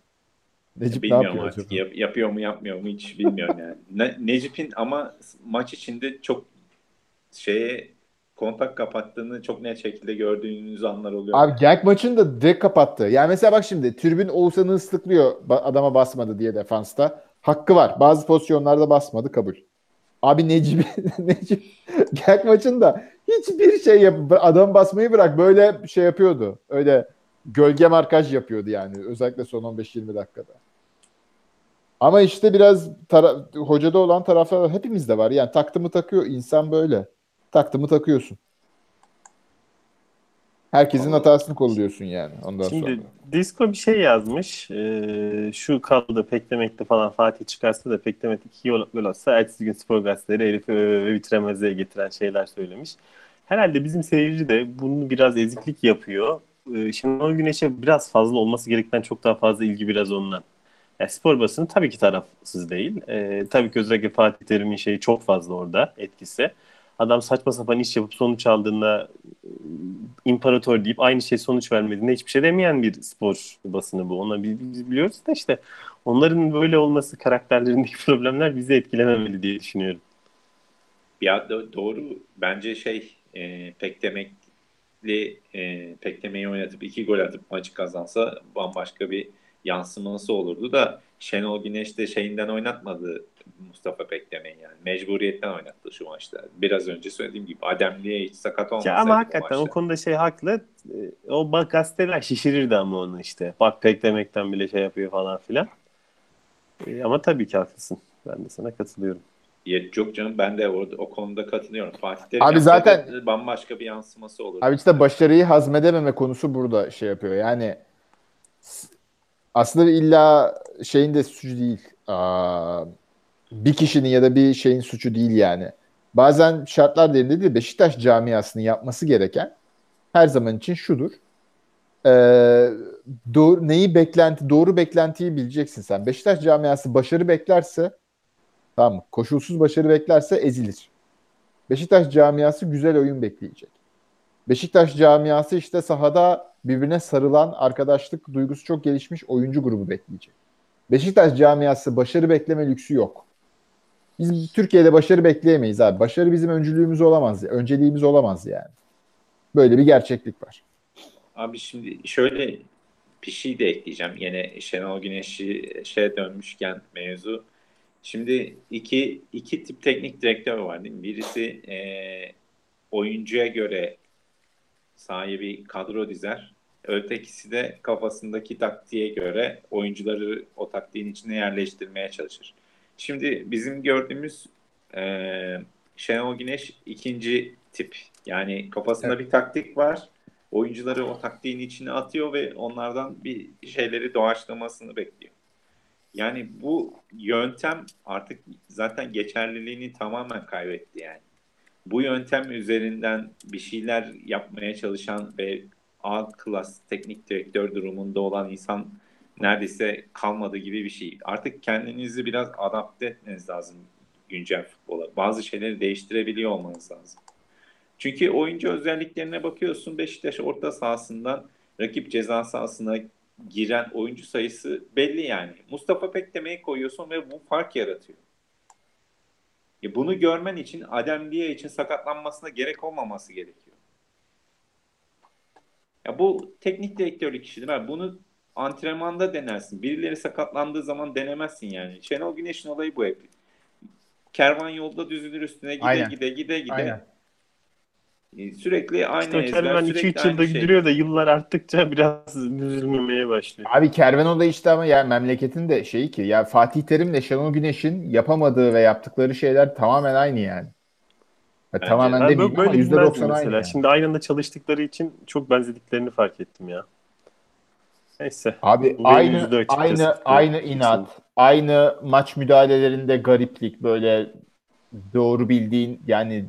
Necip ne Bilmiyorum yapıyor artık acaba? yap- yapıyor mu yapmıyor mu hiç bilmiyorum yani. Ne- Necip'in ama maç içinde çok şeye kontak kapattığını çok net şekilde gördüğünüz anlar oluyor. Abi Genk maçında direkt kapattı. Yani mesela bak şimdi tribün Oğuzhan'ı ıslıklıyor adama basmadı diye defansta. Hakkı var. Bazı pozisyonlarda basmadı kabul. Abi Necip, Necip Genk maçında hiçbir şey yap adam basmayı bırak böyle şey yapıyordu. Öyle gölge markaj yapıyordu yani özellikle son 15-20 dakikada. Ama işte biraz tara- hocada olan taraflar hepimizde var. Yani taktı mı takıyor insan böyle. Taktı mı takıyorsun. Herkesin hatasını kolluyorsun yani ondan Şimdi sonra. Disco bir şey yazmış. Ee, şu kaldı Peklemek'te falan Fatih çıkarsa da Peklemek iki gol, gol atsa ertesi gün spor gazeteleri herifi öve bitiremezliğe getiren şeyler söylemiş. Herhalde bizim seyirci de bunu biraz eziklik yapıyor. Ee, Şenol Güneş'e biraz fazla olması gerekten çok daha fazla ilgi biraz ondan. Yani spor basını tabii ki tarafsız değil. Ee, tabii ki özellikle Fatih Terim'in şeyi çok fazla orada etkisi. Adam saçma sapan iş yapıp sonuç aldığında e, imparator deyip aynı şey sonuç vermediğinde hiçbir şey demeyen bir spor basını bu. Ona biz, biliyoruz da işte onların böyle olması karakterlerindeki problemler bizi etkilememeli diye düşünüyorum. Ya do- doğru bence şey e, Pektemekli e, Pektemeyi oynatıp iki gol atıp maçı kazansa bambaşka bir yansıması olurdu da Şenol Güneş de şeyinden oynatmadı Mustafa Bekleme'yi yani. Mecburiyetten oynattı şu maçta. Biraz önce söylediğim gibi Ademli'ye hiç sakat olmasaydı Ya ama hakikaten o maçta. konuda şey haklı. Ee, O bak gazeteler şişirirdi ama onu işte. Bak beklemekten bile şey yapıyor falan filan. Ee, Ama tabii ki haklısın. Ben de sana katılıyorum. Ya, Yok canım ben de orada o konuda katılıyorum. Fatih Abi zaten- bambaşka bir yansıması olur. Abi işte başarıyı hazmedememe konusu burada şey yapıyor. Yani aslında illa şeyin de suçu değil. Aa, bir kişinin ya da bir şeyin suçu değil yani. Bazen şartlar değerinde değil. Beşiktaş camiasının yapması gereken her zaman için şudur. Ee, doğru, neyi beklenti, doğru beklentiyi bileceksin sen. Beşiktaş camiası başarı beklerse tamam mı? Koşulsuz başarı beklerse ezilir. Beşiktaş camiası güzel oyun bekleyecek. Beşiktaş camiası işte sahada birbirine sarılan arkadaşlık duygusu çok gelişmiş oyuncu grubu bekleyecek. Beşiktaş camiası başarı bekleme lüksü yok. Biz Türkiye'de başarı bekleyemeyiz abi. Başarı bizim öncülüğümüz olamaz. Önceliğimiz olamaz yani. Böyle bir gerçeklik var. Abi şimdi şöyle bir şey de ekleyeceğim. Yine Şenol Güneş'i şeye dönmüşken mevzu. Şimdi iki, iki tip teknik direktör var değil mi? Birisi eee, oyuncuya göre sahaya bir kadro dizer. Ötekisi de kafasındaki taktiğe göre oyuncuları o taktiğin içine yerleştirmeye çalışır. Şimdi bizim gördüğümüz eee Şenol Güneş ikinci tip. Yani kafasında bir taktik var oyuncuları o taktiğin içine atıyor ve onlardan bir şeyleri doğaçlamasını bekliyor. Yani bu yöntem artık zaten geçerliliğini tamamen kaybetti yani. Bu yöntem üzerinden bir şeyler yapmaya çalışan ve A klas teknik direktör durumunda olan insan neredeyse kalmadı gibi bir şey. Artık kendinizi biraz adapte etmeniz lazım güncel futbola. Bazı şeyleri değiştirebiliyor olmanız lazım. Çünkü oyuncu özelliklerine bakıyorsun Beşiktaş orta sahasından rakip ceza sahasına giren oyuncu sayısı belli yani. Mustafa Bekleme'yi koyuyorsun ve bu fark yaratıyor. Ya bunu görmen için Adem Diye için sakatlanmasına gerek olmaması gerekiyor. Ya bu teknik direktörlük işidir. Bunu antrenmanda denersin. Birileri sakatlandığı zaman denemezsin yani. Şenol Güneş'in olayı bu hep. Kervan yolda düzülür üstüne gide Aynen. gide gide gide. Aynen. E, Sürekli aynı İşte o ezber, Kervan sürekli 2-3 aynı yılda şey. gidiyor da yıllar arttıkça biraz düzülmemeye başlıyor. Abi Kervanoğlu da işte ama yani memleketin de şeyi ki ya Fatih Terim'le Şenol Güneş'in yapamadığı ve yaptıkları şeyler tamamen aynı yani. Ya tamamen Ben demeyeyim böyle bilmezdim %90 mesela. aynı yani. Şimdi aynı anda çalıştıkları için çok benzediklerini fark ettim ya. Neyse. Abi aynı aynı aynı inat, aynı maç müdahalelerinde gariplik böyle doğru bildiğin yani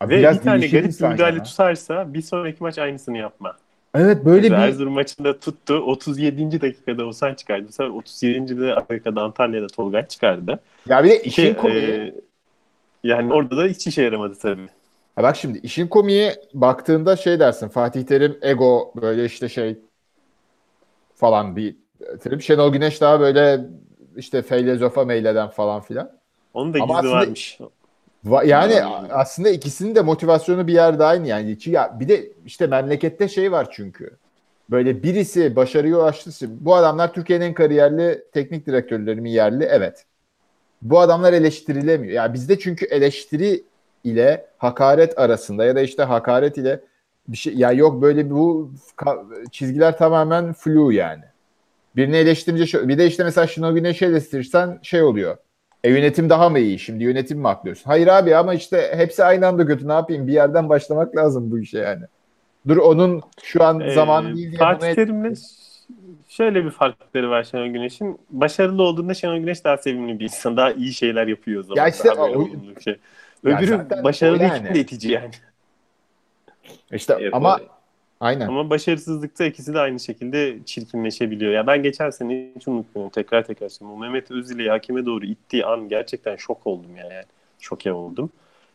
Abi Ve biraz bir tane garip müdahale ya. tutarsa bir sonraki maç aynısını yapma. Evet böyle Mesela bir Erzurum maçında tuttu. 37. dakikada Osan çıkardı. Bu sefer 37. de Amerika'da Antalya'da Tolgay çıkardı. ya bir de işin Ki, komiği e, yani orada da hiç işe yaramadı tabii. Ha bak şimdi işin komiği baktığında şey dersin Fatih Terim ego böyle işte şey falan bir terim. Şenol Güneş daha böyle işte feylezofa meyleden falan filan. Onun da Ama gizli aslında- varmış. Va- Yani Hmm. aslında ikisinin de motivasyonu bir yerde aynı yani. Bir de işte memlekette şey var çünkü. Böyle birisi başarıya ulaştı. Bu adamlar Türkiye'nin en kariyerli teknik direktörleri mi yerli? Evet. Bu adamlar eleştirilemiyor. Ya bizde çünkü eleştiri ile hakaret arasında ya da işte hakaret ile bir şey ya yok böyle bir- bu çizgiler tamamen flu yani. Birini eleştirince bir de işte mesela Şenol Güneş'i eleştirirsen şey oluyor. E yönetim daha mı iyi? Şimdi yönetim mi aklıyorsun? Hayır abi ama işte hepsi aynı anda kötü. Ne yapayım? Bir yerden başlamak lazım bu işe yani. Dur onun şu an Ee, zaman değil diye Fatih Terim'le şöyle bir farkları var Şenol Güneş'in. Başarılı olduğunda Şenol Güneş daha sevimli bir insan. Daha iyi şeyler yapıyor o zaman. Ya işte Daha böyle o- şey. Öbürü zaten başarılı yani. yani. itici yani. İşte E, ama aynen. Ama başarısızlıkta ikisi de aynı şekilde çirkinleşebiliyor. Ya ben geçen sene hiç unutmuyorum. Tekrar tekrar söylüyorum. Mehmet Özil'i hakeme doğru ittiği an gerçekten şok oldum yani. yani. Şoke oldum.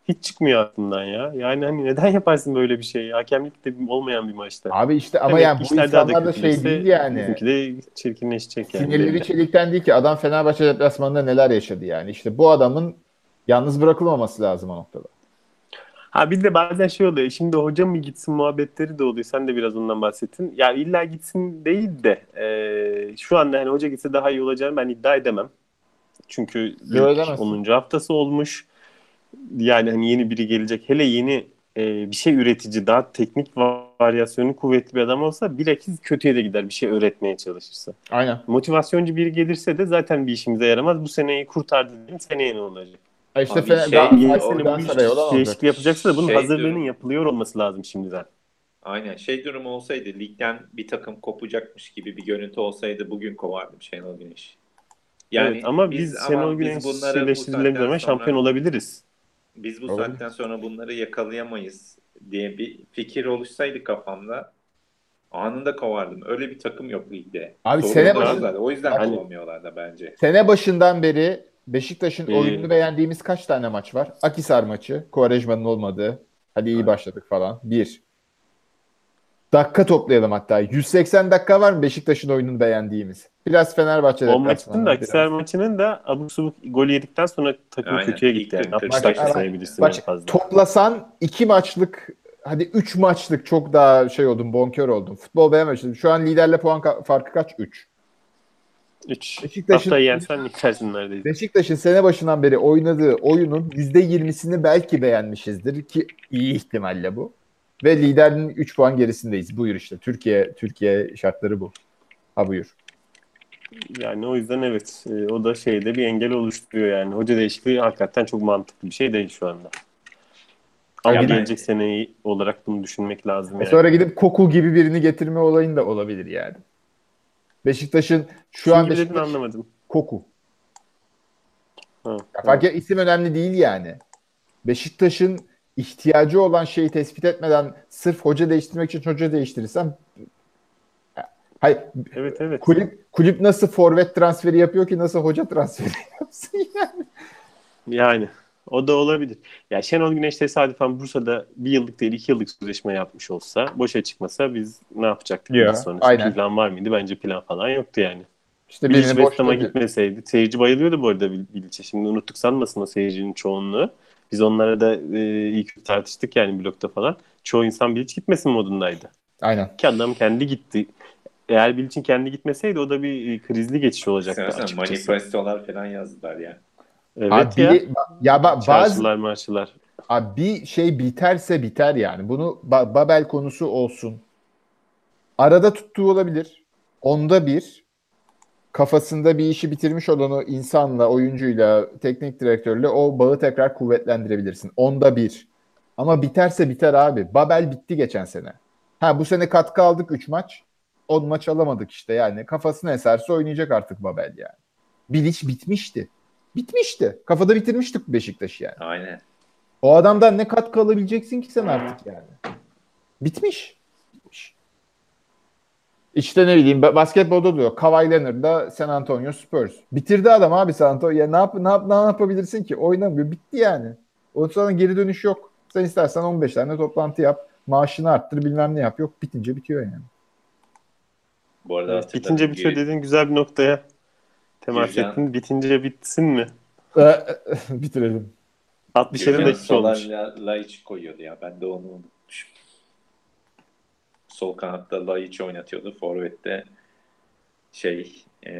Hiç çıkmıyor aklımdan ya. Yani hani neden yaparsın böyle bir şey? Hakemlik de olmayan bir maçta. Abi işte ama Demek yani ki bu insanlar da şey kötüleşse değil yani. Bizimki de çirkinleşecek yani. Sinirleri çelikten değil ki. Adam Fenerbahçe deplasmanında neler yaşadı yani. İşte bu adamın yalnız bırakılmaması lazım o noktada. Ha bir de bazen şey oluyor. Şimdi hoca mı gitsin muhabbetleri de oluyor. Sen de biraz ondan bahsettin. Ya illa gitsin değil de e, şu anda hani hoca gitse daha iyi olacağını ben iddia edemem. Çünkü lig edemezsin. 10. haftası olmuş. Yani hani yeni biri gelecek. Hele yeni e, bir şey üretici, daha teknik varyasyonu kuvvetli bir adam olsa bilakis kötüye de gider bir şey öğretmeye çalışırsa. Aynen. Motivasyoncu biri gelirse de zaten bir işimize yaramaz. Bu seneyi kurtardı. Seneye ne olacak? Ha İşte Abi Fener, şey- Galatasaray, Galatasaray olan değişikliği yapacaksa da bunun Şey hazırlığının diyorum. yapılıyor olması lazım şimdiden. Aynen şey durumu olsaydı ligden bir takım kopacakmış gibi bir görüntü olsaydı bugün kovardım Şenol Güneş. evet, ama biz, Şenol Güneş bunları bu eleştirilerine saatten rağmen şampiyon olabiliriz. Biz bu Olabilir. saatten sonra bunları yakalayamayız diye bir fikir oluşsaydı kafamda anında kovardım. Öyle bir takım yok ligde. Abi Sorun sene da başı- zaten. O yüzden Hani- kovamıyorlar da bence. Sene başından beri Beşiktaş'ın Ee, oyununu beğendiğimiz kaç tane maç var? Akisar maçı, Quaresma'nın olmadığı. Hadi iyi başladık falan. Bir. Dakika toplayalım hatta. 180 dakika var mı Beşiktaş'ın oyununu beğendiğimiz? Biraz Fenerbahçe O maçın da Akisar maçının da abuk subuk gol yedikten sonra takım Aynen. kötüye gitti yani. kırk- 60 kırk dakika beş- sayabilirsin Bak, en fazla. Toplasan iki maçlık hadi 3 maçlık çok daha şey oldum bonkör oldum. Futbol beğenmemiştim. Şu an liderle puan ka- farkı kaç? 3. 3. Beşiktaş'ın- Hatta yensen içersin neredeyse. Beşiktaş'ın sene başından beri oynadığı oyunun %20'sini belki beğenmişizdir ki iyi ihtimalle bu. Ve liderin 3 puan gerisindeyiz. Buyur işte. Türkiye Türkiye şartları bu. Ha buyur. Yani o yüzden evet e, o da şeyde bir engel oluşturuyor yani. Hoca değişikliği hakikaten çok mantıklı bir şey değil şu anda. Ama Aynen. gelecek seneyi olarak bunu düşünmek lazım E yani. Sonra gidip Koku gibi birini getirme olayın da olabilir yani. Beşiktaş'ın şu an Beşiktaş anlamadım. Koku. Ha, Ya fark et, isim önemli değil yani. Beşiktaş'ın ihtiyacı olan şeyi tespit etmeden sırf hoca değiştirmek için hoca değiştirirsem Hayır, Evet evet. kulüp kulüp nasıl forvet transferi yapıyor ki nasıl hoca transferi yapsın yani. Yani o da olabilir. Ya Şenol Güneş tesadüfen Bursa'da bir yıllık değil iki yıllık sözleşme yapmış olsa boşa çıkmasa biz ne yapacaktık? Ya, sonrası? aynen. Plan var mıydı? Bence plan falan yoktu yani. İşte Bilic West Ham'a gitmeseydi. Seyirci bayılıyordu bu arada Bil- Bilic'e. Şimdi unuttuk sanmasın o seyircinin çoğunluğu. Biz onlara da e, ilk tartıştık yani blokta falan. Çoğu insan Bilic gitmesin modundaydı. Aynen. Ki adam kendi gitti. Eğer Bilic'in kendi gitmeseydi o da bir e, krizli geçiş olacaktı Sen açıkçası. manifestolar falan yazdılar ya. Evet Abi, ya. ya ba- bazı marşılar. abi bir şey biterse biter yani. Bunu Ba- Babel konusu olsun. Arada tuttuğu olabilir. Onda bir kafasında bir işi bitirmiş olan o insanla, oyuncuyla, teknik direktörle o bağı tekrar kuvvetlendirebilirsin. Onda bir. Ama biterse biter abi. Babel bitti geçen sene. Ha bu sene katkı aldık 3 maç. 10 maç alamadık işte yani. Kafasına eserse oynayacak artık Babel yani. Bilic bitmişti. Bitmişti. Kafada bitirmiştik Beşiktaş'ı yani. Aynen. O adamdan ne katkı alabileceksin ki sen artık yani. Bitmiş. Bitmiş. İşte ne bileyim ba- basketbolda diyor. Kawhi Leonard da San Antonio Spurs. Bitirdi adam abi San Antonio. Ya ne, yap ne, yap ne yapabilirsin ki? Oynamıyor. Bitti yani. O sonra geri dönüş yok. Sen istersen 15 tane toplantı yap. Maaşını arttır bilmem ne yap. Yok bitince bitiyor yani. Bu arada Evet, bitince bitiyor dediğin güzel bir noktaya temas Gürcan- ettin. Bitince bitsin mi? Bitirelim. 67 Gürcan dakika olmuş. La- Laiç koyuyordu ya. Ben de onu unutmuşum. Sol kanatta Laiç oynatıyordu. Forvet'te şey e,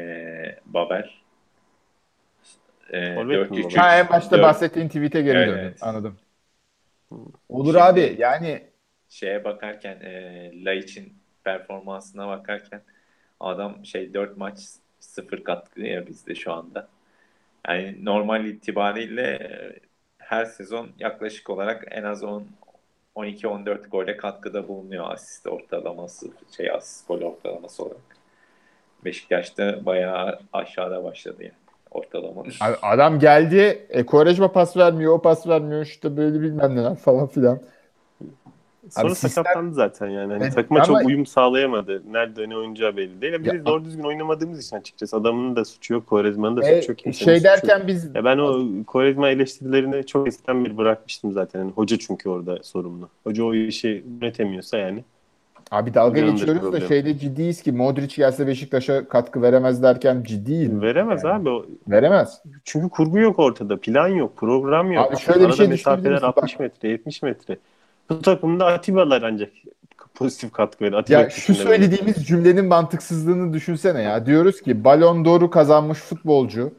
Babel. E, Forvet mi 4-3-3. Babel? Ha, en başta Dört- bahsettiğin tweet'e geri Evet, döndüm. Anladım. Olur Şimdi- abi yani şeye bakarken e, Laiç'in performansına bakarken adam şey 4 maç 0 katkı ya bizde şu anda. Yani normal itibariyle e, her sezon yaklaşık olarak en az 10 12-14 gole katkıda bulunuyor asist ortalaması şey asist gol ortalaması olarak. Beşiktaş'ta bayağı aşağıda başladı yani ortalamanın. Abi adam geldi. E, Quaresma pas vermiyor, o pas vermiyor. işte böyle bilmem neler falan filan. Sonra Abi sistem- sakatlandı zaten yani. Hani Evet, takıma ama- çok uyum sağlayamadı. Nerede ne oynayacağı belli değil. Biz Ya- doğru düzgün oynamadığımız için açıkçası. Adamın da suçu yok. Kovarezma'nın da E, suçu yok. kimsenin şey suçu derken biz Ya ben o Kovarezma eleştirilerini çok eskiden beri bırakmıştım zaten. Yani hoca çünkü orada sorumlu. Hoca o işi yönetemiyorsa yani. Abi dalga Canındır geçiyoruz da problem. şeyde ciddiyiz ki Modric gelse Beşiktaş'a katkı veremez derken ciddiyim. Veremez Yani. abi. O, Veremez. çünkü kurgu yok ortada. Plan yok. Program yok. Abi şöyle bir Arada şey düşünebilir mesafeler misin? 60 metre, 70 metre. Bu takımda Atiba'lar ancak pozitif katkı verir. Atiba Ya şu söylediğimiz cümlenin mantıksızlığını düşünsene ya. Diyoruz ki Ballon d'Or'u kazanmış futbolcu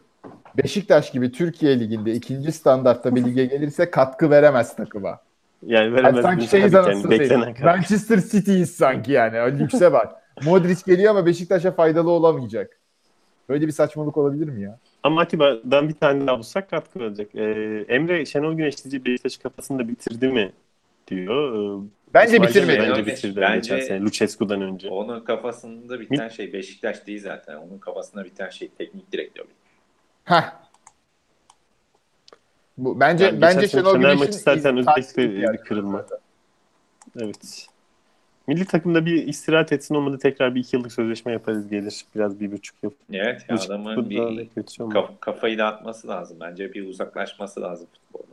Beşiktaş gibi Türkiye Ligi'nde ikinci standartta bir lige gelirse katkı veremez takıma. Yani Yani veremez. sanki bir şeyiz anasını yani. Manchester City'yiz sanki yani. O lükse bak. Modric geliyor ama Beşiktaş'a faydalı olamayacak. Böyle bir saçmalık olabilir mi ya? Ama Atiba'dan bir tane daha bulsak katkı verecek. Ee, Emre Şenol Güneş diyece Beşiktaş kafasında bitirdi mi diyor. Ee, Bence İsmail bitirmedi. Bence Bence- bitirdi. bence- Geçen sene Lucescu'dan önce. Onun kafasında biten şey Beşiktaş değil zaten. Onun kafasında biten şey teknik direktör. Heh. Bu bence Yani bence Şenol Güneş'in maçı zaten özellikle yani. bir kırılma. Evet. Milli takımda bir istirahat etsin olmadı tekrar bir iki yıllık sözleşme yaparız gelir. Biraz bir buçuk yıl. Evet ya adamın bir kaf- kafayı dağıtması lazım. Bence bir uzaklaşması lazım futboldan.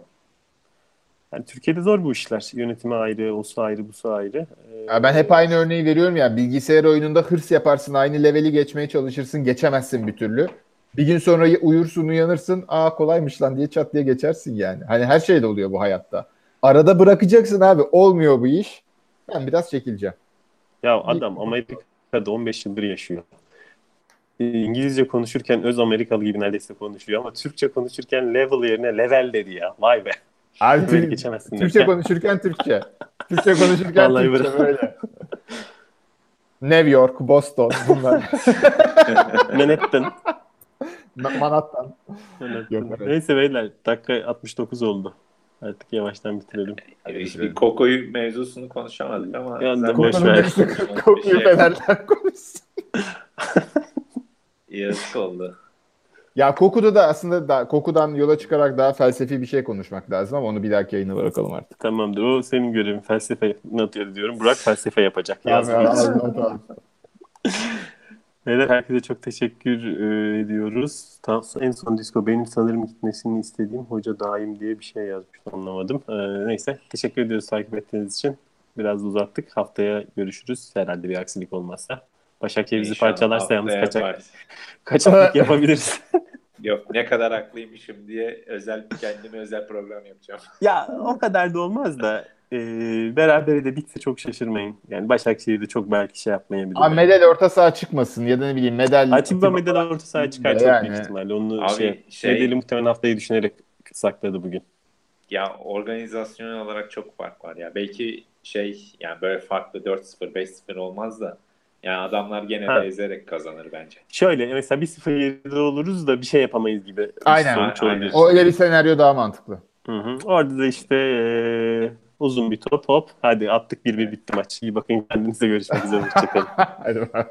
Yani Türkiye'de zor bu işler. Yönetimi ayrı, osu ayrı, busu ayrı. Ee, ben hep aynı örneği veriyorum ya. Bilgisayar oyununda hırs yaparsın, aynı leveli geçmeye çalışırsın, geçemezsin bir türlü. Bir gün sonra uyursun, uyanırsın. Aa kolaymış lan diye çat diye geçersin yani. Hani her şeyde oluyor bu hayatta. Arada bırakacaksın abi. Olmuyor bu iş. Ben biraz çekileceğim. Ya adam Amerika'da 15 yıldır yaşıyor. Ee, İngilizce konuşurken öz Amerikalı gibi neredeyse konuşuyor ama Türkçe konuşurken level yerine level dedi ya. Vay be. Abi Böyle Tür- geçemezsin. Türkçe derken. konuşurken Türkçe. Türkçe konuşurken Vallahi Türkçe bravo. böyle. New York, Boston bunlar. Manhattan. Ma- Manhattan. Manhattan. Yok, evet. Neyse beyler dakika 69 oldu. Artık yavaştan bitirelim. Hiç bir Koko'yu mevzusunu konuşamadık ama Ya zaten boş ver. bir şey. Fenerler konuşsun. Yazık oldu. Ya Koku'da da aslında da, Koku'dan yola çıkarak daha felsefi bir şey konuşmak lazım ama onu bir dahaki yayına bırakalım artık. Tamamdır. O senin görevin. Felsefe atıyor diyorum. Burak felsefe yapacak. Tamam, tamam. Beyler herkese çok teşekkür e, ediyoruz. Tam, en son disco benim sanırım gitmesini istediğim hoca daim diye bir şey yazmış anlamadım. E, neyse teşekkür ediyoruz takip ettiğiniz için. Biraz uzattık. Haftaya görüşürüz. Herhalde bir aksilik olmazsa. Başakşehir bizi parçalarsa yalnız kaçak, kaçaklık yapabiliriz. Yok ne kadar haklıymışım diye özel kendime özel program yapacağım. ya o kadar da olmaz da e, beraber de bitse çok şaşırmayın. Yani Başakşehir'de çok belki şey yapmayabilir. Abi medal orta saha çıkmasın ya da ne bileyim medal. Atiba Medel orta sahaya çıkar çok Yani. büyük ihtimalle. Onu Abi, şey, şey- muhtemelen haftayı düşünerek sakladı bugün. Ya organizasyonel olarak çok fark var ya. Belki şey yani böyle farklı 4-0 5-0 olmaz da yani adamlar gene Ha. de ezerek kazanır bence. Şöyle mesela bir sıfır geride oluruz da bir şey yapamayız gibi. Aynen. sonuç Aynen. O öyle bir senaryo daha mantıklı. Hı hı. Orada da işte eee, uzun bir top hop. Hadi attık bir bir bitti maç. İyi bakın kendinize görüşmek üzere. Hoşçakalın. Hadi bakalım.